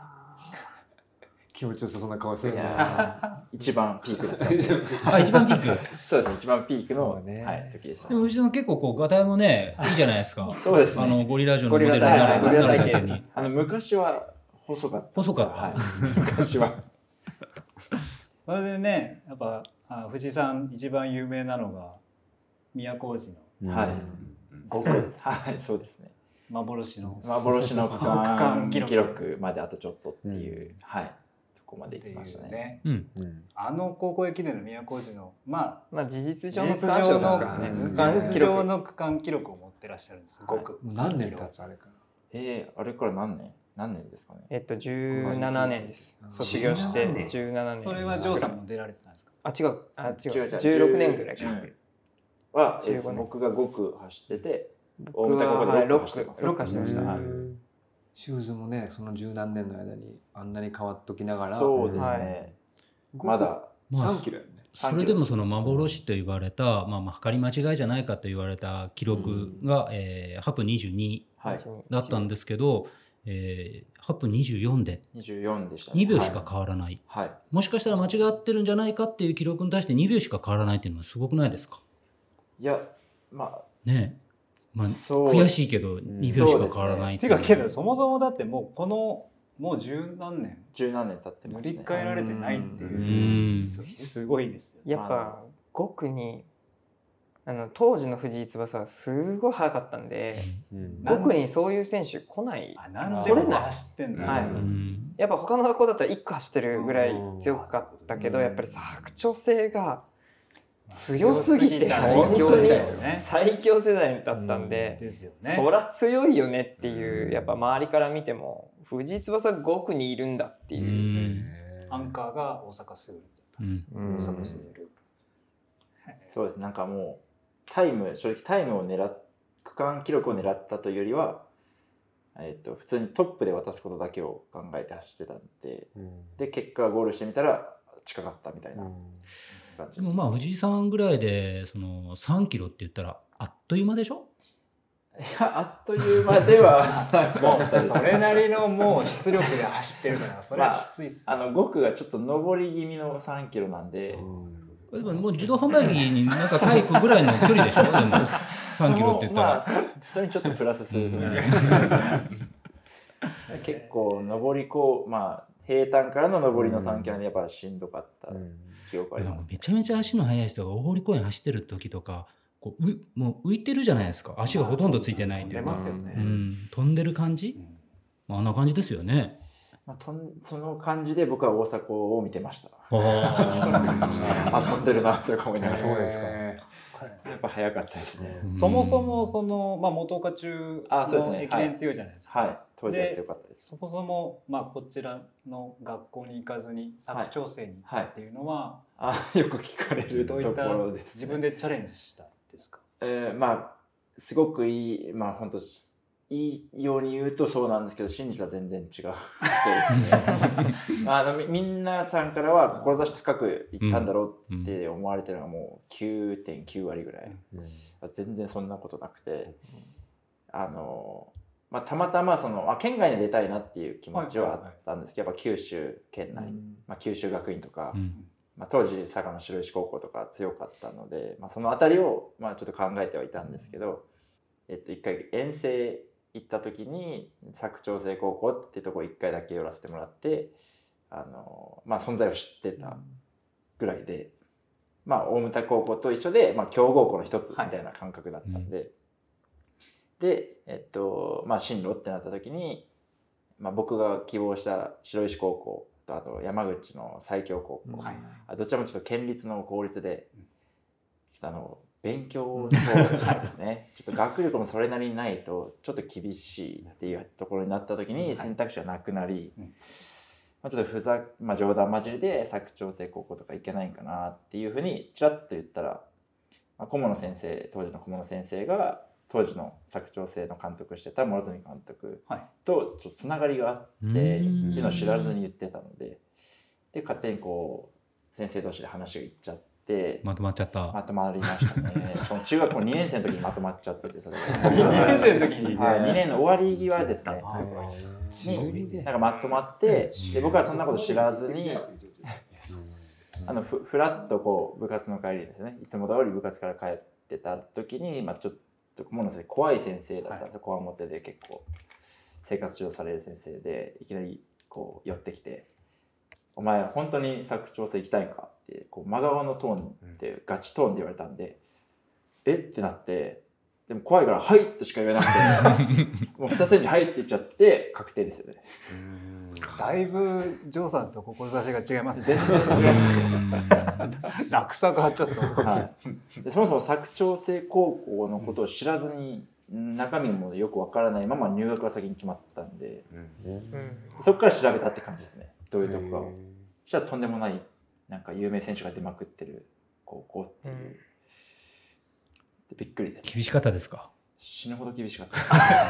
気持ちよさそうな顔しているな。一番ピークだ。あ、一番ピーク？そうですね、一番ピークの、ねはい、時でしたで。も藤井さん結構こう、ガタイもね、いいじゃないですか。そうですねあの、ゴリラ城のモデルになる体ゴリラなるだけに。あの昔は細かった。細かったはい。昔は。それでねやっぱあ藤井さん一番有名なのが都大路のはい。5区です。はい、そうですね。幻の幻の区区間間記録まであとちょっとっていう、はい、とこまでってい行きましたね。うね。うん。うん。あの高校駅伝の都大路のままあ事実あ上の区間賞ですからね。事区間実記録上の区間記録を持ってらっしゃるんです。5区何年経つあれかえー、あれから何年？何年ですかね？えっと17年です。卒業して17年。17年。それはジョーさんも出られてたんですか？あ違う。あ違う。違う違う。16年ぐらいか。うん。は、えー15年。僕が5区走ってて、大僕は牟田高校ではい6区走ってます。6区走ってました。はいシューズもね、その十何年の間にあんなに変わっときながら。そうですはね。まだ、まあ3キロやね。それでもその幻と言われた、まあ、まあ測り間違いじゃないかと言われた記録が、えー、8分22はい、だったんですけど、えー、8分24で24でしたね。2秒しか変わらない、はい。はい。もしかしたら間違ってるんじゃないかっていう記録に対して2秒しか変わらないっていうのはすごくないですか？いや、まあ、ねえ、まあ、そう。悔しいけど2秒しか変わらないっていう。てかけどそもそもだってもうこのもう十何年。十何年経ってますね。塗り替えられてないってういう、ん。すごいですよ。やっぱ5区にあの当時の藤井翼はすごい速かったんでうん。なん5区にそういう選手来ない。あなんでここ走ってんだはい。うん。やっぱ他の学校だったら1区走ってるぐらい強かったけどうん。やっぱり佐久長聖が強すぎて強本当にだよね。最強世代だったんで、ですよね。そら強いよねっていうやっぱ周りから見ても藤井翼5区にいるんだってう。いう、ん。アンカーが大阪スグルうんうん。大阪スグルそうですなんかもうタイム正直タイムを狙っ区間記録を狙ったというよりは、えっと普通にトップで渡すことだけを考えて走ってたんでうん。で結果ゴールしてみたら近かったみたいな感じでもまあ藤井さんぐらいでその3キロって言ったらあっという間でしょ？いやあっという間ではもうそれなりのもう出力で走ってるからそれはきついっすあの5区がちょっと上り気味の3キロなんで、でももう自動販売機になんかタイプぐらいの距離でしょ？でも3キロって言ったら、まあ、そそれにちょっとプラスする。分 結構上りこうまあ平坦からの上りの3キロでやっぱしんどかった記憶あります、めちゃめちゃ足の速い人が大堀公園走ってる時とかこううもう浮いてるじゃないですか。足がほとんどついてないっていうか。出ますよね。うん、飛んでる感じ、まあ、あんな感じですよね。まあ、とんその感じで僕は大阪を見てました。あ あ飛んでるなとか思いながら。そうですか。やっぱ早かったですね、そもそもその、まあ、元岡中あそうですね。の駅伝強いじゃないですか、はい当時は強かったです。そもそも、まあ、こちらの学校に行かずに佐久長聖に行ったっていうのは、あ よく聞かれるところです、自分でチャレンジしたんですか？えーまあすごくいいまあ本当いいように言うとそうなんですけど真実は全然違う あのみみんなさんからは志高くいったんだろうって思われてるのがもう9.9割ぐらい、全然そんなことなくて、あのまあ、たまたまその、まあ、県外に出たいなっていう気持ちはあったんですけど、やっぱ九州県内、まあ、九州学院とか、うん。まあ、当時佐賀の白石高校とか強かったので、まあ、その辺りを、まあ、ちょっと考えてはいたんですけど、えっと、一回遠征行った時に佐久長聖高校っていうところ一回だけ寄らせてもらってあの、まあ、存在を知ってたぐらいで、まあ、大牟田高校と一緒で、まあ、強豪校の一つみたいな感覚だったんで、で、えっとまあ、進路ってなった時に、まあ、僕が希望した白石高校とあと山口の最強高校、はいあどちらもちょっと県立の公立でちょっとあの勉強の方ですね。ちょっと学力もそれなりにないとちょっと厳しいっていうところになった時に選択肢がなくなり、うん。まあ、ちょっとふざ、まあ、冗談交じりで佐久長聖高校とか行けないかなっていうふうにちらっと言ったら、まあ、顧問の先生当時の顧問の先生が当時の佐久長聖の監督してた諸角監督はい。とちょっとつながりがあって、うん。っていうのを知らずに言ってたのでで勝手にこう先生同士で話がいっちゃってまとまっちゃった。まとまりましたね。しかも中学校2年生の時にまとまっちゃっててそれが。2年生の時にはい、2年の終わり際ですね。すごいになんかまとまってで僕はそんなこと知らずにあのふふらっとこう部活の帰りですね。いつも通り部活から帰ってた時に、まあ、ちょっと顧問の先生怖い先生だったんですよこわもてで結構生活指導される先生でいきなりこう寄ってきて「お前本当に佐久長聖行きたいんか?」ってこう真顔のトーンでガチトーンで言われたんで「え？っ?」てなってでも怖いから「はい」としか言えなくて もう二センチ「はい」って言っちゃって確定ですよね。だいぶジョーさんと志が違いますね。全然違いますよ落差がちょっと。はい、でそもそも佐久長聖高校のことを知らずに中身もよくわからないまま入学が先に決まったんで。そこから調べたって感じですね。どういうとこかを。そしたらとんでもないなんか有名選手が出まくってる高校っていう、でびっくりですね。厳しかったですか？死ぬほど厳しかった。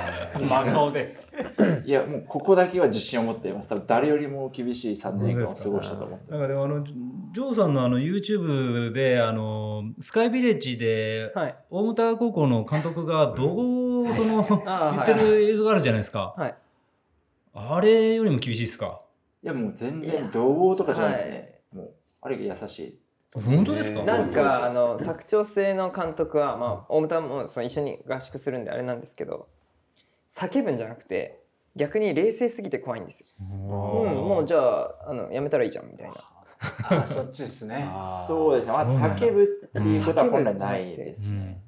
真顔で。いやもうここだけは自信を持っています。多分誰よりも厳しい3年間を過ごしたと思ってなんかでもあのジョーさんのあの YouTube であのスカイビレッジではい。大牟田高校の監督が怒号をその 言ってる映像があるじゃないですか。はい。あれよりも厳しいですか？いやもう全然同豪とかじゃないですね、もうあれが優しい本当ですか？なんかあの佐久長聖の監督は、まあ、大牟田もその一緒に合宿するんであれなんですけど叫ぶんじゃなくて逆に冷静すぎて怖いんですよ。うん、もうじゃああのやめたらいいじゃんみたいな。あそっちですね。そうですね。ま叫ぶっていうことは本来ないですうん。ね、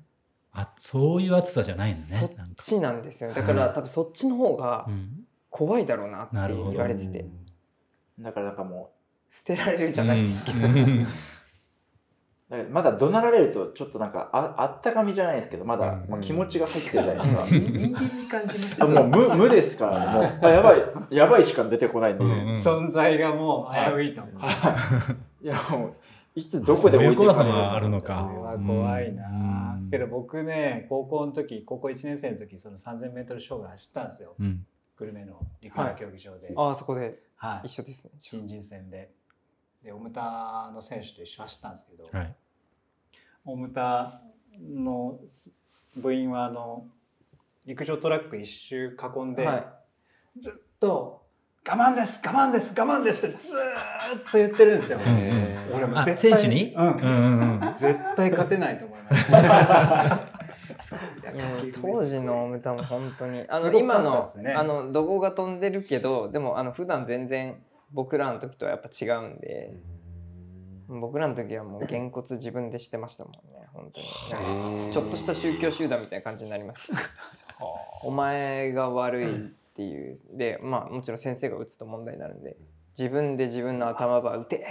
あそういう暑さじゃないのそっねなんか。ちなんですよ。だから多分そっちの方がうん。怖いだろうなって言われてて。だからなんかも捨てられるじゃないですけど、うんまだ怒鳴られるとちょっとなんかああったかみじゃないですけどまだ、うん。まあ、気持ちが入ってるじゃないですか、人間に感じますあもう無無ですからね。もうあやばいやばいしか出てこないんで、うんうん。存在がもう危ういと。思う いやもういつどこで置いてそういう怖さかれるもあるのかこれは怖いな、うん。けど僕ね高校の時高校1年生の時その 3000m 障害走ったんですよ。うん。久留米の陸上競技場で、ああそこで。はい。一緒ですね。新人戦で。でオムタの選手と一緒に走ったんですけど、はいオムタの部員はあの陸上トラック一周囲んで、はい。ずっと「我慢です我慢です我慢です」ってずーっと言ってるんですよ。うん俺もあ絶対選手に？うん。うんうんうん。絶対勝てないと思います。当時のオムタも本当に。あのすごか今のあの怒号が飛んでるけどでもあの普段全然僕らの時とはやっぱ違うんで僕らの時はもうげんこつ自分でしてましたもんね本当に。ちょっとした宗教集団みたいな感じになります。お前が悪いっていう。でまあもちろん先生が打つと問題になるんで自分で自分の頭ば打て。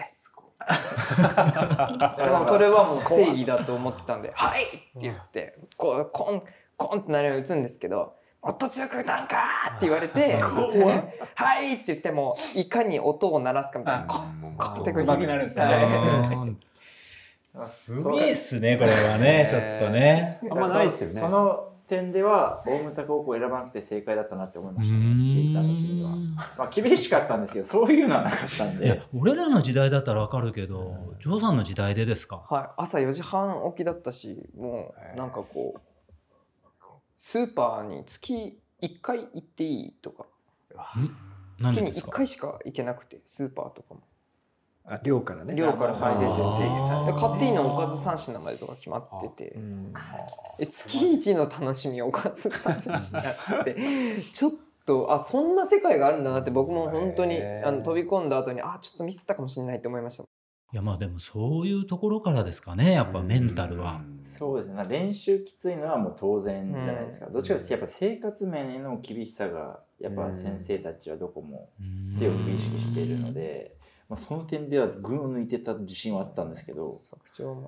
でもそれはもう正義だと思ってたんで「はい!」って言ってこうコンコンってなるように打つんですけど「もっと強く打たんか!」って言われて「はい!」って言ってもいかに音を鳴らすかみたいなコンコンってこうなるんですよね。はいすげえっすねこれはねちょっとね。あんまないですよね。その点では大牟田高校を選ばなくて正解だったなって思いまうしたね聞いた時には。んまあ厳しかったんですけどそういうのはなかったんで。俺らの時代だったらわかるけどジョーさんの時代でですか？はい、朝4時半起きだったしもうなんかこうスーパーに月1回行っていいとか。月に1何でですか？回しか行けなくてスーパーとかも。あ寮からね。寮から入れて制限されて。で買っていいのおかず3品までとか決まってて。え月一の楽しみおかず3品って。ちょっとあそんな世界があるんだなって僕も本当にあの飛び込んだ後にあちょっとミスったかもしれないって思いました。いやまあでもそういうところからですかねやっぱメンタルは。そうですね。まあ練習きついのはもう当然じゃないですか、どっちかというとやっぱ生活面への厳しさがやっぱ先生たちはどこも強く意識しているので、まあ、その点では群を抜いてた自信はあったんですけど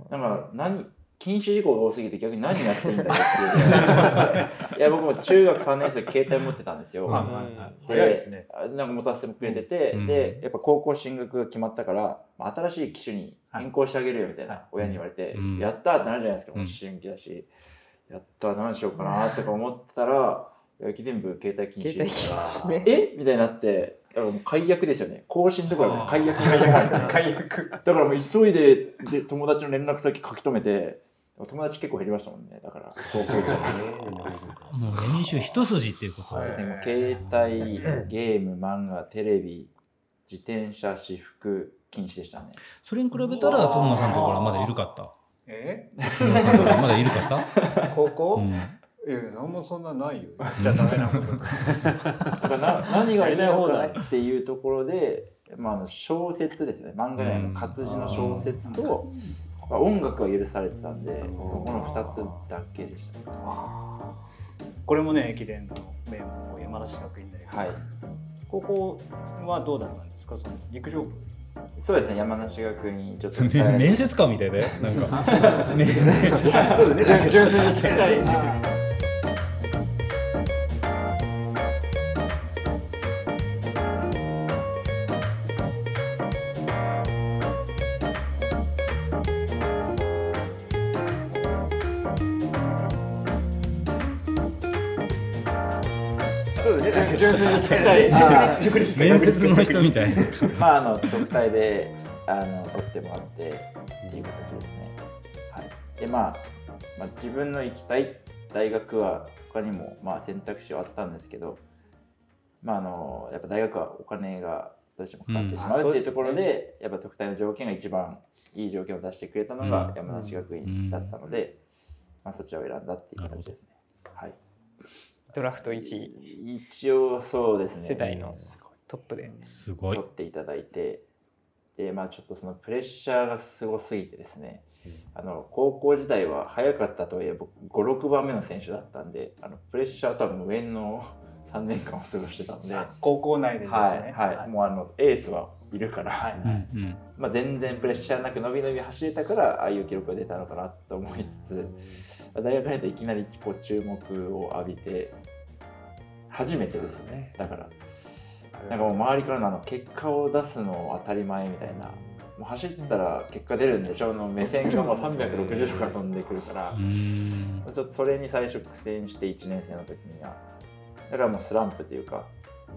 なんか何禁止事項が多すぎて逆に何やっていいんだよっていう いや僕も中学3年生で携帯持ってたんですよ。はいうんはいはい。で早いですね。あなんか持たせてもくれてて、うん。でやっぱ高校進学が決まったからまあ新しい機種に変更してあげるよみたいな、はい。親に言われて、うん。やったーってなるじゃないですか、うん。もう思春期だし、やったー何しようかなとか思ったら駅伝部携帯禁止携帯禁止ね。え？みたいになってだからもう解約ですよね。更新とかで解約解約解約。だからもう急いでで友達の連絡先書き留めて友達結構減りましたもんね。だから高校行ったらもう練習一筋っていうこと、ですね。携帯ゲーム漫画テレビ自転車私服禁止でしたね。それに比べたら友野さんのところはまだ緩かった？え？友野さんのところはまだ緩かった、高校、うん。いや何もそんなないよ。じゃダメなこととか。だからな何がいいのかなっていうところで、まあ、あの小説ですよね。漫画内の活字の小説と、まあ、音楽が許されてたんでこの2つだけでしたねこれもね駅伝の名門校山梨学院大学。はい高校はどうだったんですか？その陸上部。そうですね山梨学院ちょっとめ面接官みたいだよなんか ねそうですね。純粋に聞きたい。面接の人みたいなまああの特待であの取ってもらってっていう形ですね。はい。でまあ、まあ、自分の行きたい大学は他にもまあ選択肢はあったんですけど、まああのやっぱ大学はお金がどうしてもかかってしまうっていうところで、やっぱ特待の条件が一番いい条件を出してくれたのが山梨学院だったので、まあそちらを選んだっていう感じですね。はい。ドラフト1位一応そうですね。世代のトップで。すごい。取っていただいて。でまあちょっとそのプレッシャーがすごすぎてですね、あの高校時代は早かったとはいえ僕56番目の選手だったんであのプレッシャーとは無縁の3年間を過ごしてたので、はい高校内でですね。はいもうあのエースはいるから、はい。うんうん。まあ、全然プレッシャーなく伸び伸び走れたからああいう記録が出たのかなと思いつつ大学入っていきなりこう注目を浴びて初めてですね。だから。なんかもう周りからのあの結果を出すの当たり前みたいな。もう走ったら結果出るんでしょの目線がもう360度から飛んでくるから。う。ん。ちょっとそれに最初苦戦して1年生の時には。だからもうスランプというか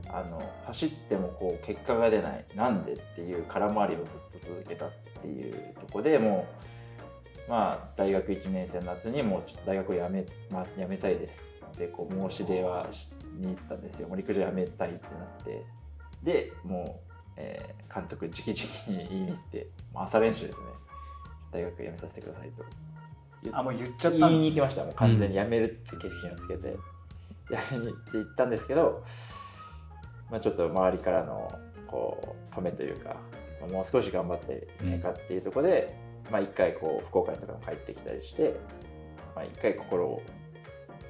あの走ってもこう結果が出ないなんでっていう空回りをずっと続けたっていうとこでもうまあ大学1年生の夏にもうちょっと大学を辞め,、まあ、辞めたいです。ってこう申し出はしに行ったんですよ。もう陸上辞めたいってなって。でもう、えー監督直々に言いに行って。朝練習ですね。大学辞めさせてくださいと。あもう言っちゃったんです言いに行きました。もう完全に辞めるって決心をつけて、辞めにって言ったんですけど、まあ、ちょっと周りからのこう止めというか、まあもう少し頑張っていないかっていうところで、まあ一回こう福岡にとかも帰ってきたりして、まあ、一回心を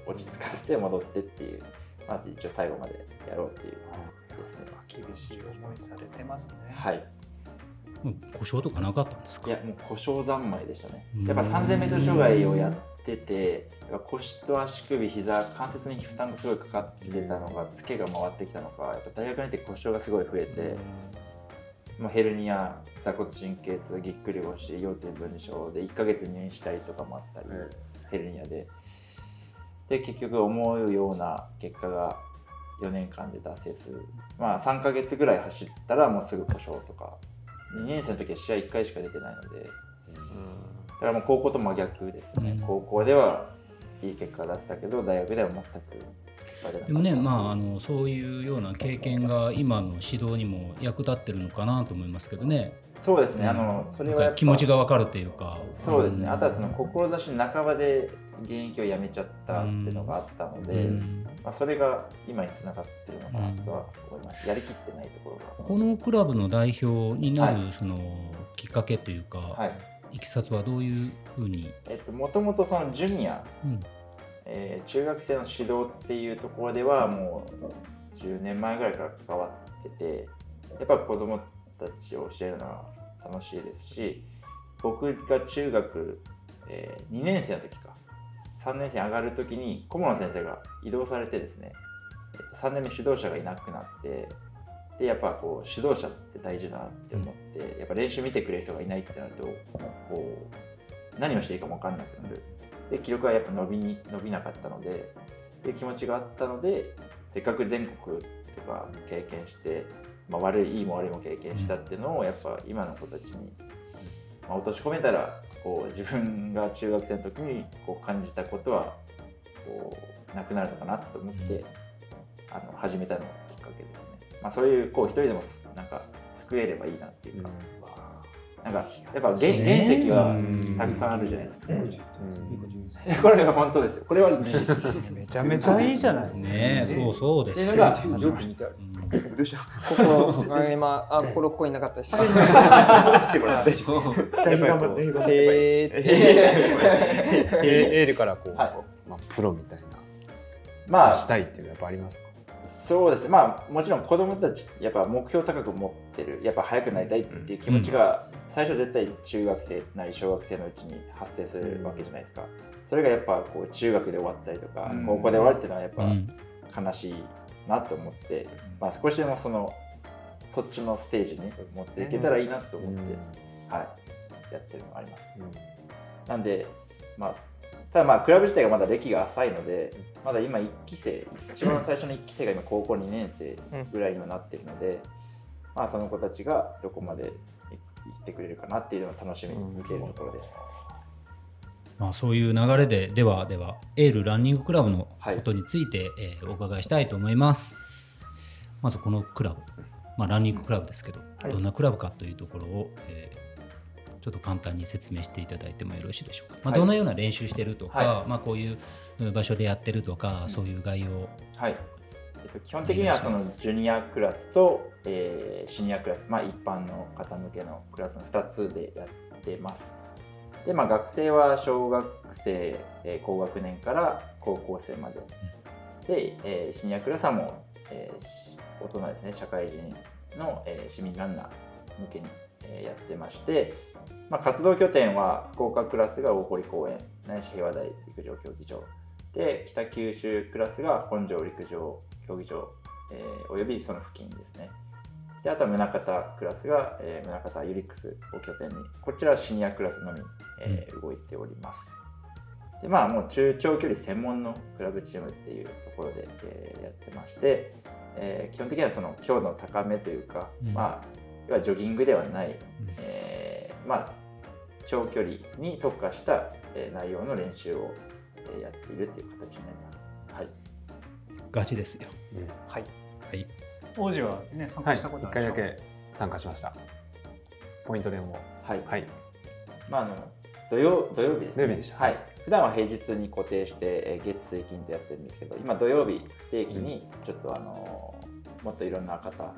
落ち着かせて戻ってっていうまず一応最後までやろうっていうですね。厳しい思いされてますね。はい。もう故障とかなかったんですか？いやもう故障三昧でしたね。うん。やっぱ 3000m 障害をやってて腰と足首膝関節に負担がすごいかかってたのがツケが回ってきたのかやっぱ大学に行って故障がすごい増えて、もうヘルニア座骨神経痛ぎっくり腰腰椎分離症で1ヶ月入院したりとかもあったり、ヘルニアでで結局思うような結果が4年間で出せず。まあ3ヶ月ぐらい走ったらもうすぐ故障とか。2年生の時は試合1回しか出てないので。だからもう高校と真逆ですね、うん。高校ではいい結果出せたけど大学では全くでもねまああのそういうような経験が今の指導にも役立ってるのかなと思いますけどね。そうですね。あのそれは気持ちがわかるというか。そうですね、んあとはその志の半ばで現役を辞めちゃったっていうのがあったので、うん。まあ、それが今につながってるのかなとは思います、やりきってないところが。このクラブの代表になるはい。そのきっかけというか、はい。い、きさつはどういうふうに、えっともともとそのジュニア、うんえー中学生の指導っていうところではもう10年前ぐらいから関わっててやっぱ子供たちを教えるのは楽しいですし僕が中学、え2年生の時か。3年生上がる時に顧問の先生が異動されてですね、えっと3年目指導者がいなくなってでやっぱこう指導者って大事だなって思って、やっぱ練習見てくれる人がいないってなるとこう何をしていいかも分かんなくなる。で記録はやっぱ伸びに伸びなかったのでっていう気持ちがあったのでせっかく全国とか経験して、まあ、悪いいいも悪いも経験したっていうのをやっぱ今の子たちに、まあ、落とし込めたらこう自分が中学生の時にこう感じたことはこうなくなるのかなと思って、あの始めたのがきっかけですね。まあ、そういうこう一人でもなんか救えればいいなっていうか、なんかやっぱ原原石はたくさんあるじゃないですか。これは本当ですよ。これは事実 めちゃめちゃいいじゃないですか。ねそうそうですよ。っていうのがうん。どうしよここあ今あこれここになかったです。えー、エールからこう、はい。まあ、プロみたいな、まあ。したいっていうのはやっぱありますか？そうですね。まあもちろん子供たちやっぱ目標高く持ってる、やっぱ速くなりたいっていう気持ちが最初絶対中学生なり小学生のうちに発生するわけじゃないですか。それがやっぱこう中学で終わったりとか、うん。高校で終わるっていうのはやっぱうん。悲しいなと思って、まあ少しでもそのそっちのステージに持っていけたらいいなと思って、はい、やってるのがあります。なんで、まあ、ただまあクラブ自体がまだ歴が浅いので、まだ今1期生、一番最初の1期生が今高校2年生ぐらいにはなってるので、まあその子たちがどこまで行ってくれるかなっていうのを楽しみに見ているところです。まあ、そういう流れでではではエールランニングクラブのはいことについて、えーお伺いしたいと思います。まずこのクラブ、まあ、ランニングクラブですけど、はいどんなクラブかというところを、えーちょっと簡単に説明していただいてもよろしいでしょうか。まあ、はいどのような練習してるとか、はまあ、こういう場所でやってるとか、そういう概要をはい。えっと、基本的にはそのジュニアクラスと、えーシニアクラス、まあ、一般の方向けのクラスの2つでやってます。で、まあ、学生は小学生、えー高学年から高校生まで。で、えーシニアクラスはもう、えーし大人ですね、社会人の、えー市民ランナー向けに、えーやってまして、まあ、活動拠点は福岡クラスが大堀公園、ないし平和台陸上競技場。で北九州クラスが本庄陸上競技場、えーおよびその付近ですね。であとは宗像クラスが、えー、宗像ユリックスを拠点にこちらはシニアクラスのみ、えー動いております。でまあもう中長距離専門のクラブチームっていうところで、えーやってまして、えー基本的にはその強度の高めというか、うん。まあ要はジョギングではない、えーまあ長距離に特化した、えー内容の練習を、えーやっているっていう形になります。はい。ガチですよはいはい王子はね参はい、加したこと一あるでしょ？回だけ参加しました。ポイント連を。はい。はい。まああの土曜土曜日ですね。土曜日でしたはい。普段は平日に固定してえー月水金とやってるんですけど、今土曜日定期にちょっとあのーもっといろんな方、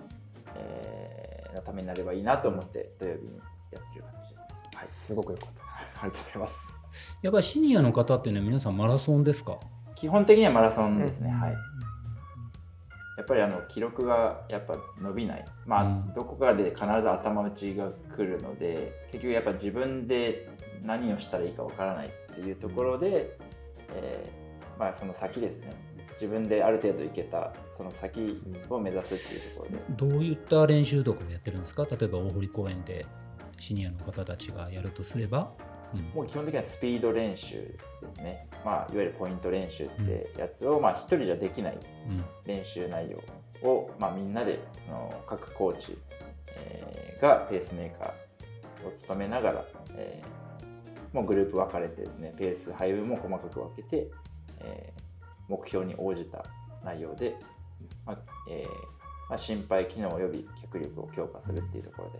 えーのためになればいいなと思って土曜日にやってる。はい。すごく良かったです。ありがとうございます。やっぱりシニアの方っていうのは皆さんマラソンですか？基本的にはマラソンですね。うんはい。やっぱりあの記録がやっぱ伸びない、まあうんどこかで必ず頭打ちが来るので結局やっぱ自分で何をしたらいいかわからないっていうところで、えーまあその先ですね自分である程度いけたその先を目指すっていうところで、どういった練習とかをやってるんですか？例えば大堀公園でシニアの方たちがやるとすれば、うん。もう基本的にはスピード練習ですね、まあ、いわゆるポイント練習ってやつを、まあ一人じゃできないうん。練習内容を、まあ、みんなでその各コーチ、えーがペースメーカーを務めながら、えーもうグループ分かれてですねペース配分も細かく分けて、えー目標に応じた内容で、まあえーまあ、心肺機能及び脚力を強化するっていうところで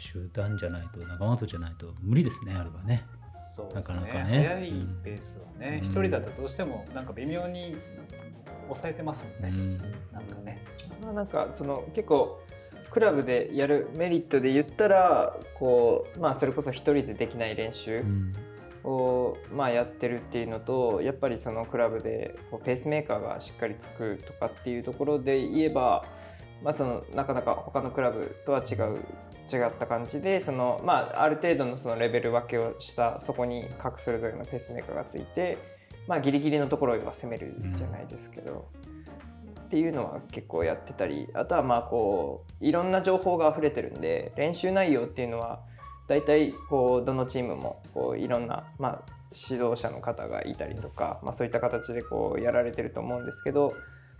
集団じゃないと仲間とじゃないと無理ですねあればね。そうですね。なかなかね。早いペースはねうん。一、人だとどうしてもなんか微妙に抑えてますもんね、うん。なんかね。まあ、なんかその結構クラブでやるメリットで言ったらこう、まあ、それこそ一人でできない練習うん。を、まあ、やってるっていうのとやっぱりそのクラブでこうペースメーカーがしっかりつくとかっていうところで言えば、まあ、そのなかなか他のクラブとは違う違った感じでその、まあ、ある程度のそのレベル分けをしたそこに各それぞれのペースメーカーがついて、まあ、ギリギリのところは攻めるじゃないですけど。っていうのは結構やってたりあとはまあこういろんな情報が溢れてるんで練習内容っていうのは大体こうどのチームもこういろんな、まあ、指導者の方がいたりとか、まあ、そういった形でこうやられてると思うんですけど、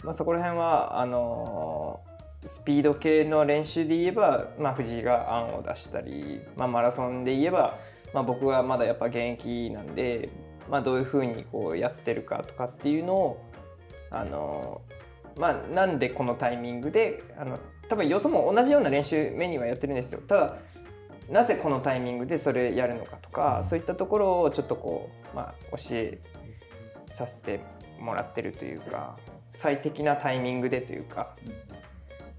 まあ、そこら辺はあのスピード系の練習で言えば、まあ、藤井が案を出したり、まあ、マラソンで言えば、まあ、僕はまだやっぱ現役なんで、まあ、どういうふうにこうやってるかとかっていうのをあのまあ、なんでこのタイミングであの多分よそも同じような練習メニューはやってるんですよ。ただなぜこのタイミングでそれやるのかとかそういったところをちょっとこう、まあ、教えさせてもらってるというか最適なタイミングでというか。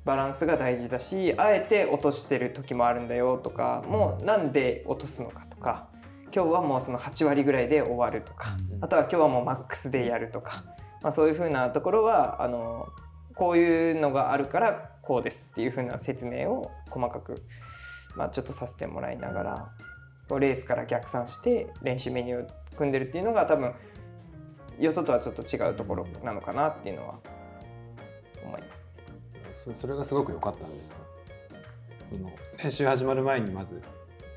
バランスが大事だしあえて落としてる時もあるんだよとかもうなんで落とすのかとか今日はもうその8割ぐらいで終わるとかあとは今日はもうマックスでやるとか。まあ、そういうふうなところはあのこういうのがあるからこうですっていうふうな説明を細かく、まあ、ちょっとさせてもらいながらレースから逆算して練習メニューを組んでるっていうのが多分よそとはちょっと違うところなのかなっていうのは思います。そそれがすごく良かったんですよ。その練習始まる前にまず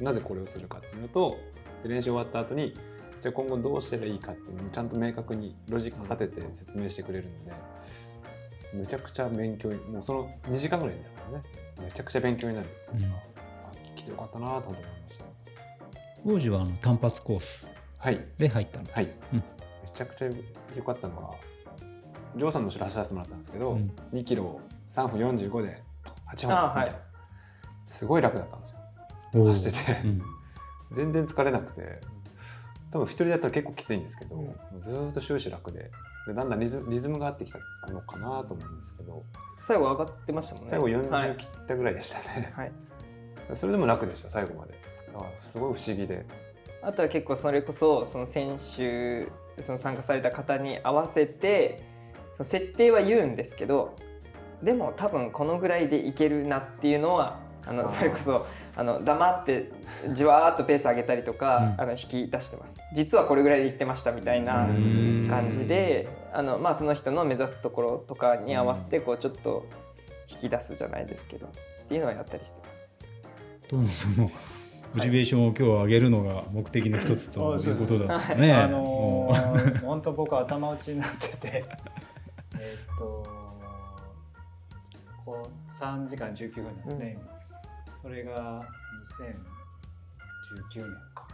なぜこれをするかっていうのとで練習終わった後にじゃあ今後どうしたらいいかっていうのをちゃんと明確にロジック立てて説明してくれるので、めちゃくちゃ勉強にもうその2時間ぐらいですからね。めちゃくちゃ勉強になる、うん。あ来てよかったなと思いました。王子はあの単発コースはい。で入ったの、はい、うん。めちゃくちゃ良かったのはジョーさんの後ろ走らせてもらったんですけど、うん。2キロ3分45で8あはい。分みたいな。すごい楽だったんですよ。走ってて。うん。全然疲れなくて。多分一人だったら結構きついんですけど、もうずーっと終始楽で。でだんだんリズリズムが合ってきたのかなと思うんですけど。最後上がってましたもんね。最後は40い切ったぐらいでしたね、はい。それでも楽でした最後まで。だからすごい不思議で。あとは結構それこそその選手その参加された方に合わせてその設定は言うんですけどでも多分このぐらいでいけるなっていうのはあのそれこそあの黙ってじわーっとペース上げたりとか、うん。あの引き出してます。実はこれぐらいでいってましたみたいな感じであの、まあ、その人の目指すところとかに合わせてこうちょっと引き出すじゃないですけどっていうのはやったりしてます。トムさんもモチベーションを今日上げるのが目的の一つということだしね。あのー、本当僕頭打ちになってて。えーっとこう3時間19分ですね、今。それが2019年か。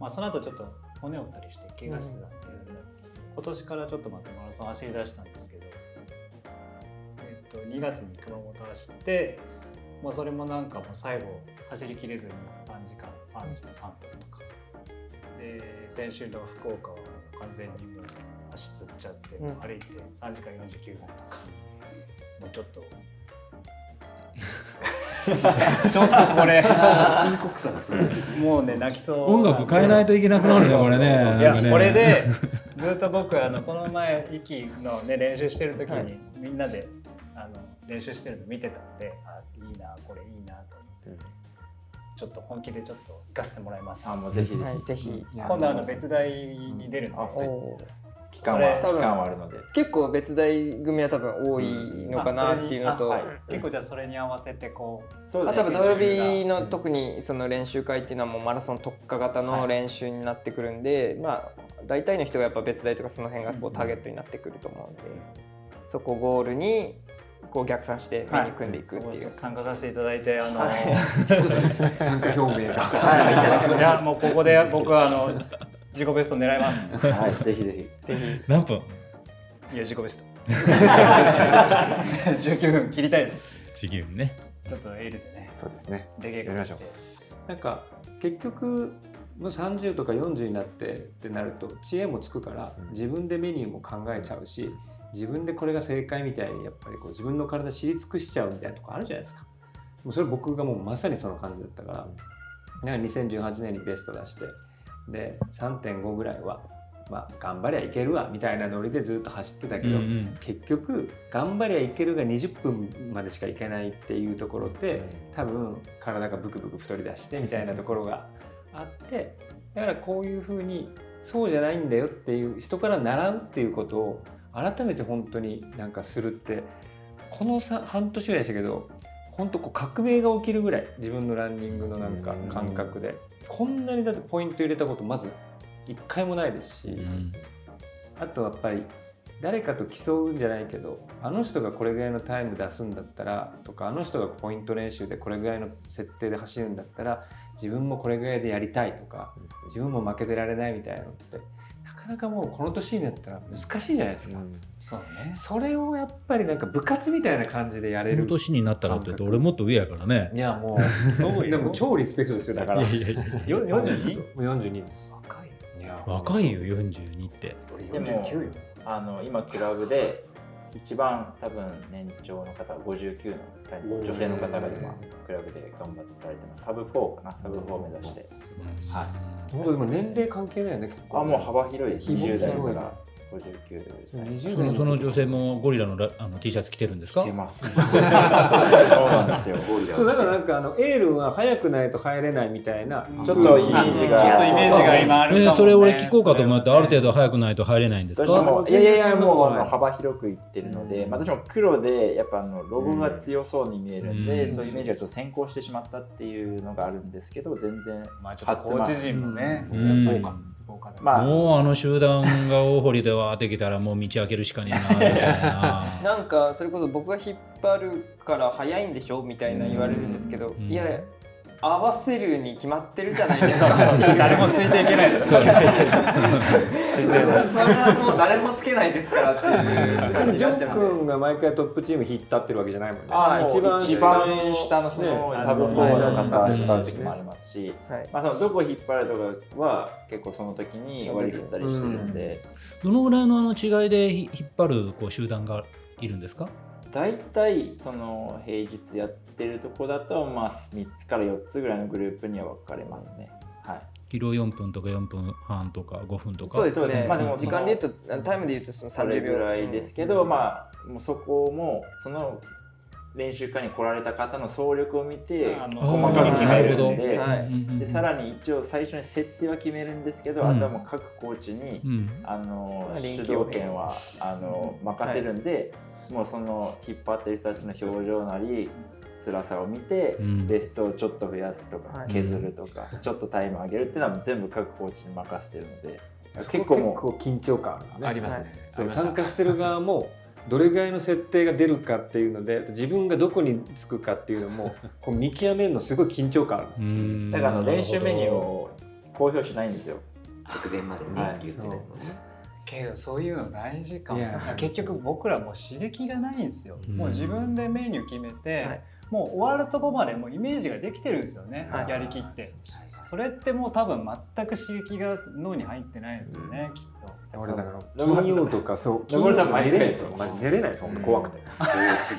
まあその後ちょっと骨を折ったりして怪我してたんで、今年からちょっとまたマラソン走り出したんですけどえーっと2月に熊本走ってまあそれもなんかもう最後走りきれずに3時間33分とか。で先週の福岡はもう完全にもう足つっちゃって、うん歩いて3時間49分とか。もうちょっと ちょっとこれ。深刻さがすごい。もうね泣きそう。音楽変えないといけなくなるねこれね。いやこれでずっと僕あのその前息のね練習してる時に、はいみんなであの練習してるの見てたんであいいなこれいいなと思って、ちょっと本気でちょっと行かせてもらいます。あもうぜひぜひ、はい、ぜひ。今度あの別大に出るので、期間は期間はあるので。結構別大組は多分多いのかなっていうのと、ああそれにあはい結構じゃあそれに合わせてこうそうですね多分土曜日の特にその練習会っていうのはもうマラソン特化型の練習になってくるんで、まあ大体の人がやっぱ別大とかその辺がこうターゲットになってくると思うんで、そこをゴールにこう逆算してメニュー組んでいくっていう、参加させていただいてあの、はい参加表明がい、やもうここで僕はあの自己ベスト狙います。はいぜひぜひ。ぜひ。何分？いや自己ベスト。19分切りたいです。地球ね。ちょっとエールでね。そうですね。出稽やりましょう。なんか結局もう30とか40になってってなると知恵もつくから自分でメニューも考えちゃうし自分でこれが正解みたいにやっぱりこう自分の体知り尽くしちゃうみたいなとこあるじゃないですか。もうそれ僕がもうまさにその感じだったから。だから2018年にベスト出してで3.5ぐらいはまあ頑張りゃいけるわみたいなノリでずっと走ってたけど、うん結局頑張りゃいけるが20分までしかいけないっていうところで多分体がブクブク太り出して みたいなところがあってだからこういうふうにそうじゃないんだよっていう人から習うっていうことを改めて本当になんかするってこのさ半年ぐらいでしたけど本当こう革命が起きるぐらい自分のランニングのなんか感覚でこんなにだってポイント入れたことまず一回もないですし。うんあとやっぱり誰かと競うんじゃないけどあの人がこれぐらいのタイム出すんだったらとかあの人がポイント練習でこれぐらいの設定で走るんだったら自分もこれぐらいでやりたいとか自分も負けてられないみたいなのってかなかもうこの年になったら難しいじゃないですか、そうね。それをやっぱりなんか部活みたいな感じでやれる。この年になったらって言うと俺もっと上やからね。いやもうそうでも超リスペクトですよだから。いやいやいやよ 42? もう42です。若い。いや若いよ42って。でもあの今クラブで一番多分年長の方59の女性の方が今クラブで頑張ってられてます。サブ4かなサブ4を目指して。はい。本当でも年齢関係ないよね結構あもう幅広い。です紐20代から59ですね20そのその女性もゴリラのラあの T シャツ着てるんですか？着てます。そうなんですよ。ゴリラ。そうだからなんかあのエールは速くないと入れないみたいなちょっとイメージが。ちょっとイメージが今あるかも、ね。えーそれ俺聞こうかと思ってある程度早くないと入れないんですか？もいやいやいやもうあの幅広くいってるので、まあ、私も黒でやっぱあのロゴが強そうに見えるんで、うん。そういうイメージがちょっと先行してしまったっていうのがあるんですけど全然まあちょっとコーチ陣もね、うん。豪華豪華まあ。もうあの集団が大堀でわーってきたらもう道開けるしかねえなみたいな。なんかそれこそ僕が引っ張るから早いんでしょ？みたいな言われるんですけど、うん。いや合わせるに決まってるじゃないですか。誰もついていけないです。よそれはもう誰もつけないですからっていう別にジョン君が毎回トップチーム引っ立ってるわけじゃないもんね。あ一番一番下のその、ねタブ4の方引っ張る時もありますし、はい。まあ、そのどこ引っ張るとかは結構その時に割り振ったりしてるんで、どのぐらいのあの違いでひ引っ張るこう集団がいるんですか？大体その平日やってるとこだと、まあ、3つから4つぐらいのグループには分かれますね。はい。キロ4分とか4分半とか5分とか。そうですね、まあでも時間で言うとタイムで言うとそのそれ30秒ぐらいですけど、まあもうそこもその練習会に来られた方の総力を見て細かく決めるんではい。うんうんうんでさらに一応最初に設定は決めるんですけど、うん。あとはもう各コーチに、うん。あの主機応変導権はあの任せるんで、もうその引っ張ってる人たちの表情なり辛さを見て、うん。ベストをちょっと増やすとか、はい。削るとか、ちょっとタイム上げるっていうのは全部各コーチに任せてるので結結構もう構緊張感あるね。ありますね。そう参加してる側もどれぐらいの設定が出るかっていうので自分がどこにつくかっていうのも こう見極めるのすごい緊張感あるんですだから練習メニューを公表しないんですよ。直前までね、はい。言ってたもんねけどそういうの大事かも。結局僕らもう刺激がないんですよ、うん。もう自分でメニュー決めて、はいもう終わるとこまでもうイメージができてるんですよね、はい。やりきって。それってもう多分全く刺激が脳に入ってないんですよね、きっと。俺だから金曜とかそう 金曜とか寝れないですよマジ寝れないです本当怖くて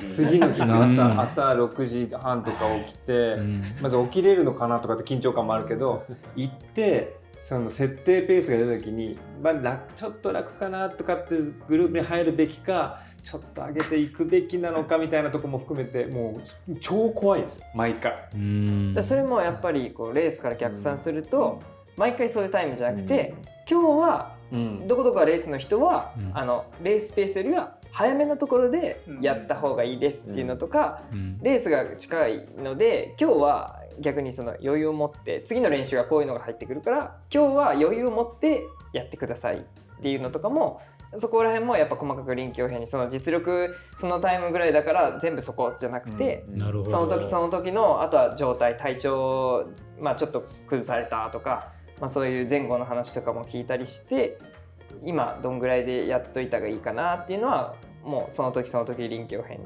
次の日の朝うん。朝6時半とか起きてうん。まず起きれるのかなとかって緊張感もあるけど行ってその設定ペースが出た時に、まあ、楽ちょっと楽かなとかってグループに入るべきかちょっと上げていくべきなのかみたいなとこも含めてもう超怖いですよ毎回。うん。だそれもやっぱりこうレースから逆算すると、毎回そういうタイムじゃなくて、今日はうん。どこどこがレースの人は、うん。あのレースペースよりは早めのところでやった方がいいですっていうのとか、うん。レースが近いので今日は逆にその余裕を持って次の練習はこういうのが入ってくるから今日は余裕を持ってやってくださいっていうのとかもそこら辺もやっぱ細かく臨機応変にその実力そのタイムぐらいだから全部そこじゃなくて、なるほど。その時その時のあとは状態体調、まあ、ちょっと崩されたとか、まあ、そういう前後の話とかも聞いたりして今どんぐらいでやっといたがいいかなっていうのはもうその時その時臨機応変に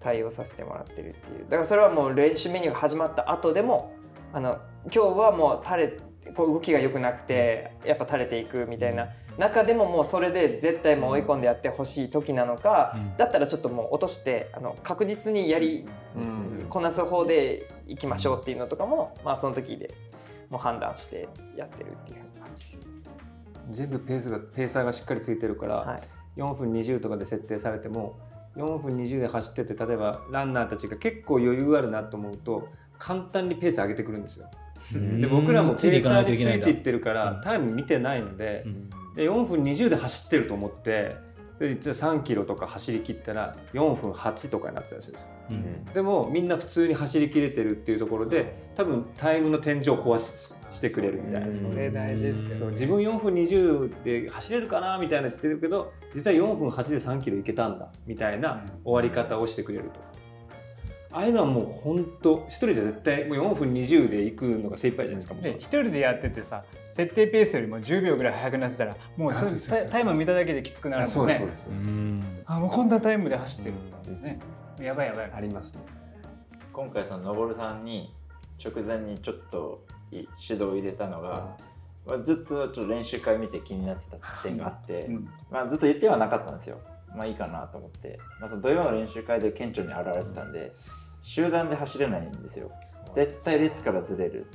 対応させてもらってるっていう。だからそれはもう練習メニューが始まった後でもあの今日はもう垂れこう動きが良くなくてやっぱ垂れていくみたいな中でももうそれで絶対もう追い込んでやってほしい時なのか、うん。だったらちょっともう落としてあの確実にやりうん。こなす方でいきましょうっていうのとかも、まあ、その時でもう判断してやってるっていう感じです。全部ペースがペーサーがしっかりついてるから、はい。4分20とかで設定されても4分20で走ってて例えばランナーたちが結構余裕あるなと思うと簡単にペース上げてくるんですよ。で僕らもペーサーについていってるからタイム見てないのでで4分20で走ってると思ってで実は3キロとか走り切ったら4分8とかになってたりするんですよ。うん。でもみんな普通に走り切れてるっていうところで多分タイムの天井を壊ししてくれるみたいな。それ大事ですよそう自分4分20で走れるかなみたいな言ってるけど実は4分8で3キロいけたんだみたいな終わり方をしてくれると。ああいうのはもう本当一人じゃ絶対もう4分20で行くのが精一杯じゃないですかもう。で一人でやっててさ設定ペースよりも10秒ぐらい速くなってたらもうタイム見ただけできつくなるもんね。あもうこんなタイムで走ってるんだもんね。やばいやばい。ありますね。今回そののぼるさんに直前にちょっとい指導を入れたのが、まあ、ずっとちょっと練習会見て気になってた点があって、うん。まあ、ずっと言ってはなかったんですよ。まあいいかなと思って、まあ、その土曜の練習会で顕著に現れてたんで集団で走れないんですよ。絶対列からずれる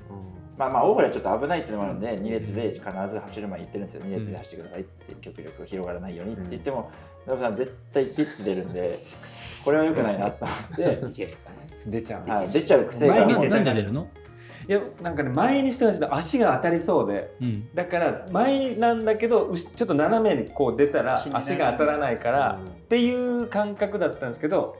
まあまあ大堀はちょっと危ないっていうのもあるんで2列で必ず走る前に言ってるんですよ。2列で走ってくださいって極力広がらないようにって言ってもノブさん絶対ピッて出るんで これは良くないなと思って、出ちゃう。はい、出ちゃう癖が。前に出なんで出るの？いやなんかね前にしてほしいと足が当たりそうで。うん。だから前なんだけどちょっと斜めにこう出たら足が当たらないからっていう感覚だったんですけど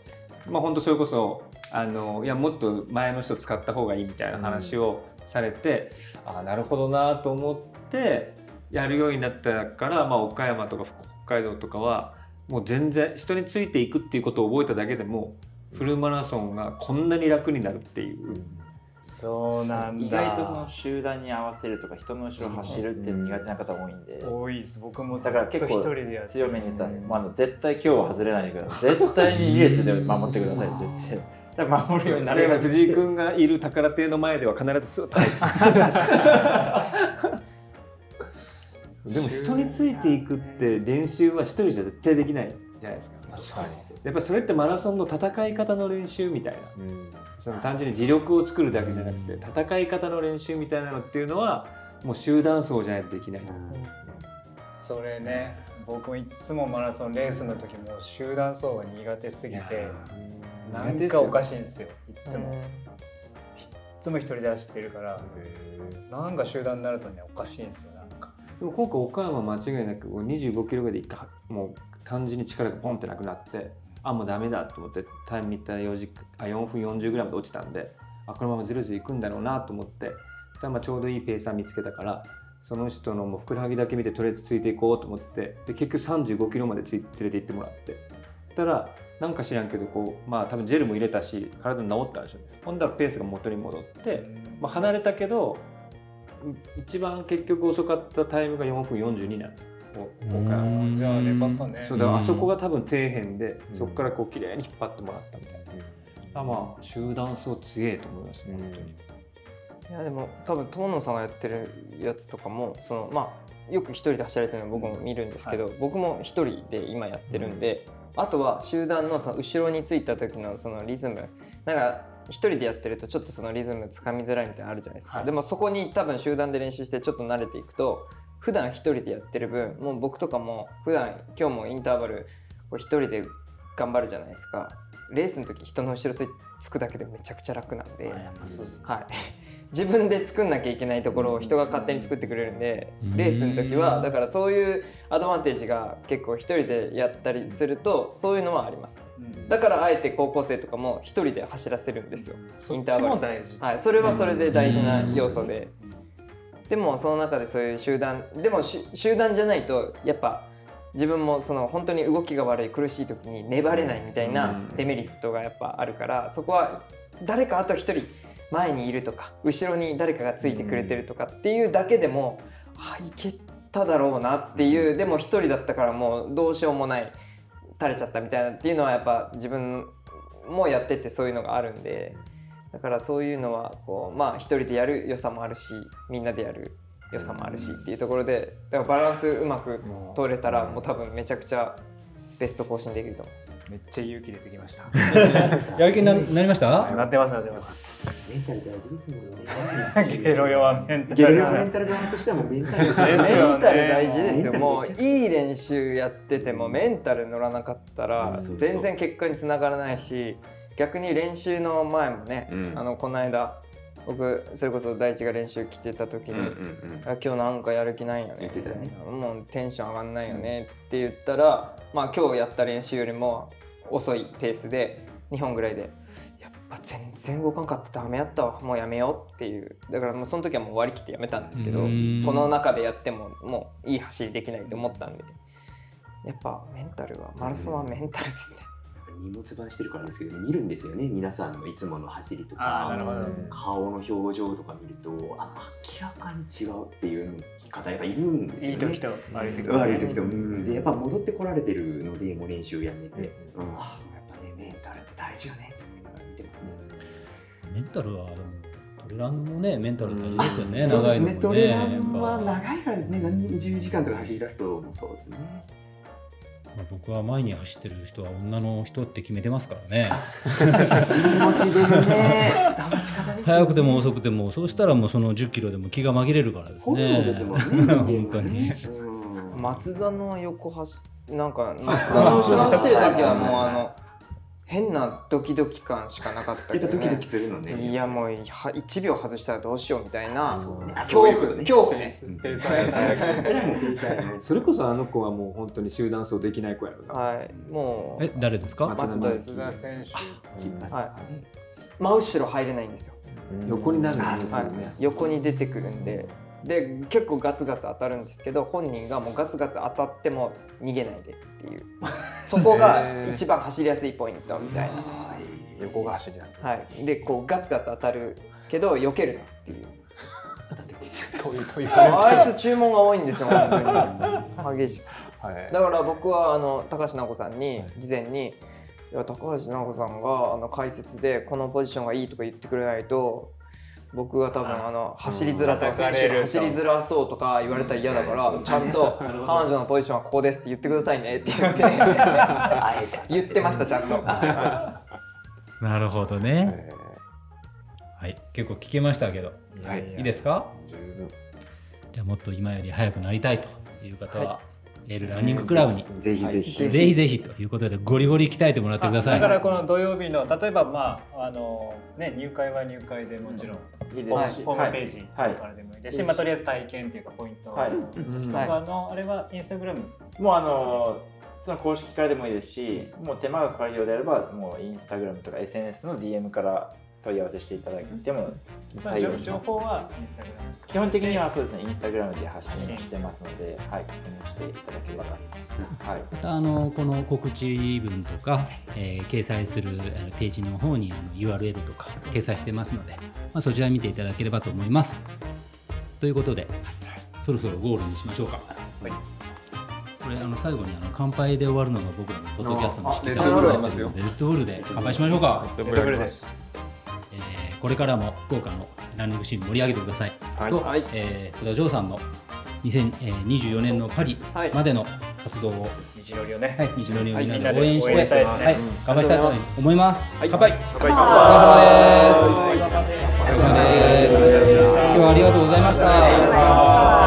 まあ本当それこそあのいやもっと前の人使った方がいいみたいな話をされて、ああなるほどなと思ってやるようになったから、まあ、岡山とか北海道とかはもう全然人についていくっていうことを覚えただけでもフルマラソンがこんなに楽になるっていう。そうなんだ。意外とその集団に合わせるとか人の後ろ走るっていうの苦手な方多いんで、多いです。僕もずだから結構人でやって強めに言ったんです、まあ、あの絶対今日は外れないでください絶対に2列で守ってくださいって言ってだから守るようになる藤井君がいる宝亭の前では必ずスッと入る。でも人についていくって練習は一人じゃ絶対できない。じゃないですか。確かやっぱりそれってマラソンの戦い方の練習みたいな。に、うん。その単純に自力を作るだけじゃなくて戦い方の練習みたいなのっていうのはもう集団走じゃないとできない、それね僕もいつもマラソンレースの時も集団走が苦手すぎてなんかおかしいんですよ。いっつも。いっつも一人で走ってるから。なんか集団になるとねおかしいんですよなんか。でも今回岡山は間違いなくもう25キロぐらいで一回もう単純に力がポンってなくなってあもうダメだと思ってタイム見たら4時あ4分40ぐらいまで落ちたんであこのままずるずるいくんだろうなと思ってでまあちょうどいいペーサー見つけたからその人のもうふくらはぎだけ見てとりあえずついていこうと思ってで結局35キロまでつい連れて行ってもらってたらなんか知らんけどこうまあ多分ジェルも入れたし体に治ったんでしょうね。ほんだらペースが元に戻って、まあ、離れたけどうん一番結局遅かったタイムが4分42なんですよ。お岡山じゃあねパパねそうだからうん。あそこが多分底辺で、うん。そこからこう綺麗に引っ張ってもらったみたいな、あまあ集団走強えと思いますね、うん。本当に。いやでも多分友野さんがやってるやつとかもそのまあよく一人で走られてるの僕も見るんですけど、僕も一人で今やってるんで、あとは集団のその後ろについた時のそのリズム。なんか一人でやってるとちょっとそのリズムつかみづらいみたいなのあるじゃないですか、でもそこに多分集団で練習してちょっと慣れていくと普段一人でやってる分もう僕とかも普段今日もインターバル一人で頑張るじゃないですか。レースの時人の後ろつくだけでめちゃくちゃ楽なんで。はい、自分で作んなきゃいけないところを人が勝手に作ってくれるんでうん。レースの時はだからそういうアドバンテージが結構一人でやったりするとそういうのはあります。だからあえて高校生とかも一人で走らせるんですよ。そっちも大事。はい、それはそれで大事な要素で。でもその中でそういう集団でもし集団じゃないとやっぱ自分もその本当に動きが悪い苦しい時に粘れないみたいなデメリットがやっぱあるからそこは誰かあと一人前にいるとか後ろに誰かがついてくれてるとかっていうだけでもあいけただろうなっていうでも一人だったからもうどうしようもない垂れちゃったみたいなっていうのはやっぱ自分もやっててそういうのがあるんでだからそういうのはこうまあ一人でやる良さもあるしみんなでやる良さもあるしっていうところでだからバランスうまく取れたらもう多分めちゃくちゃベスト更新できると思います。めっちゃ勇気出てきました。やる気にななりました？なってますなってます。メンタル大事ですもんね。ゲロ弱メンタゲロルヨメンタル。側としてはもうメンタルですですよ。ねメンタル大事ですよ。もういい練習やっててもメンタル乗らなかったら全然結果につながらないし逆に練習の前もね、うん。あのこの間僕それこそ大地が練習来てた時に、うんうんうん。あ今日なんかやる気ないよね言ってたね。もうテンション上がんないよねって言ったら、まあ今日やった練習よりも遅いペースで2本ぐらいでやっぱ全然動かんかった。ダメやったわ。もうやめようっていう。だからもうその時はもう割り切ってやめたんですけどうん。この中でやってももういい走りできないと思ったんで。やっぱメンタルはマラソンはメンタルですね荷物版してるからですけど見るんですよね。皆さんのいつもの走りとか顔の表情とか見るとあ明らかに違うっていう方やっぱいるんですよね。いい時と悪い時と悪い時と、うん、でやっぱ戻ってこられてるのでもう練習やめて、うん。あやっぱねメンタルって大事よね。って思いながら見てますねメンタルはでもトレランもねメンタル大事ですよね、そうです長いのもねねトレランは長いからですね。何十時間とか走り出すともうそうですねまあ僕は前に走ってる人は女の人って決めてますからね。気持ちでね。保ち方ですよね。早くても遅くてもそうしたらもうその1 0キロでも気が紛れるからです本ね能ですもんね。本当に。うん。松田の横走なんか 松田の後ろ走ってる時はもうあの変なドキドキ感しかなかったけど、ね、ドキドキするのね。いやもうは1秒外したらどうしようみたいな。恐怖恐怖ですうん。ペーサーペーサーそれこそあの子はもう本当に集団走できない子やろな、はい。もうえ誰ですか？松松田松田選手。はい。真後ろ入れないんですよ、横になるんあですよはい。ね、横に出てくるんでで結構ガツガツ当たるんですけど本人がもうガツガツ当たっても逃げないでっていう。そこが一番走りやすいポイントみたいな、横が走りやすい。はい、でこうガツガツ当たるけど避けるなって いう。あいつ注文が多いんですよ本当に。激しく。はい。だから僕はあの高橋直子さんに事前に「いや高橋直子さんがあの解説でこのポジションがいいとか言ってくれないと僕は多分あの走りづらそう選手が走りづらそうとか言われたら嫌だからちゃんと 彼女のポジションはここですって言ってくださいねって言って 言ってましたちゃんと。なるほどね。えはい、結構聞けましたけど、い。いいですか？十分。じゃあもっと今より速くなりたいという方は、ランニングクラブに、ぜひぜひ。ぜぜひぜひということでゴリゴリ鍛えてもらってください。だからこの土曜日の例えばまああのね入会は入会でもちろん、いいですし。ホームページはいからでもいいですし、まあ、とりあえず体験っていうかポイント。はい。うんとかの、あれはインスタグラム？もうあのその公式からでもいいですしもう手間がかかるようであればもうインスタグラムとか SNS の DM から問い合わせしていただいても対応します。報はインスタグラム基本的にはそうですねインスタグラムで発信してますのではい確認していただければと思います。はい。またあのこの告知文とか、えー掲載するあのページの方にあの URL とか掲載してますので、まあ、そちら見ていただければと思います。ということで、そろそろゴールにしましょうか。これあの最後にあの乾杯で終わるのが僕らのポッドキャストの式典あレッドブルありになのでレッドブルで乾杯しましょうか。レッドブルですえー、これからも福岡のランニングシーン盛り上げてください、はい、と、はい、えー、福田城さんの2024年のパリまでの活動を、はい、道のりをね、はい、道のりをみんなで応援して、はい、頑張りたいと思います。はい、乾杯。乾杯。お疲れ様です。お疲れ様です。今日はありがとうございました。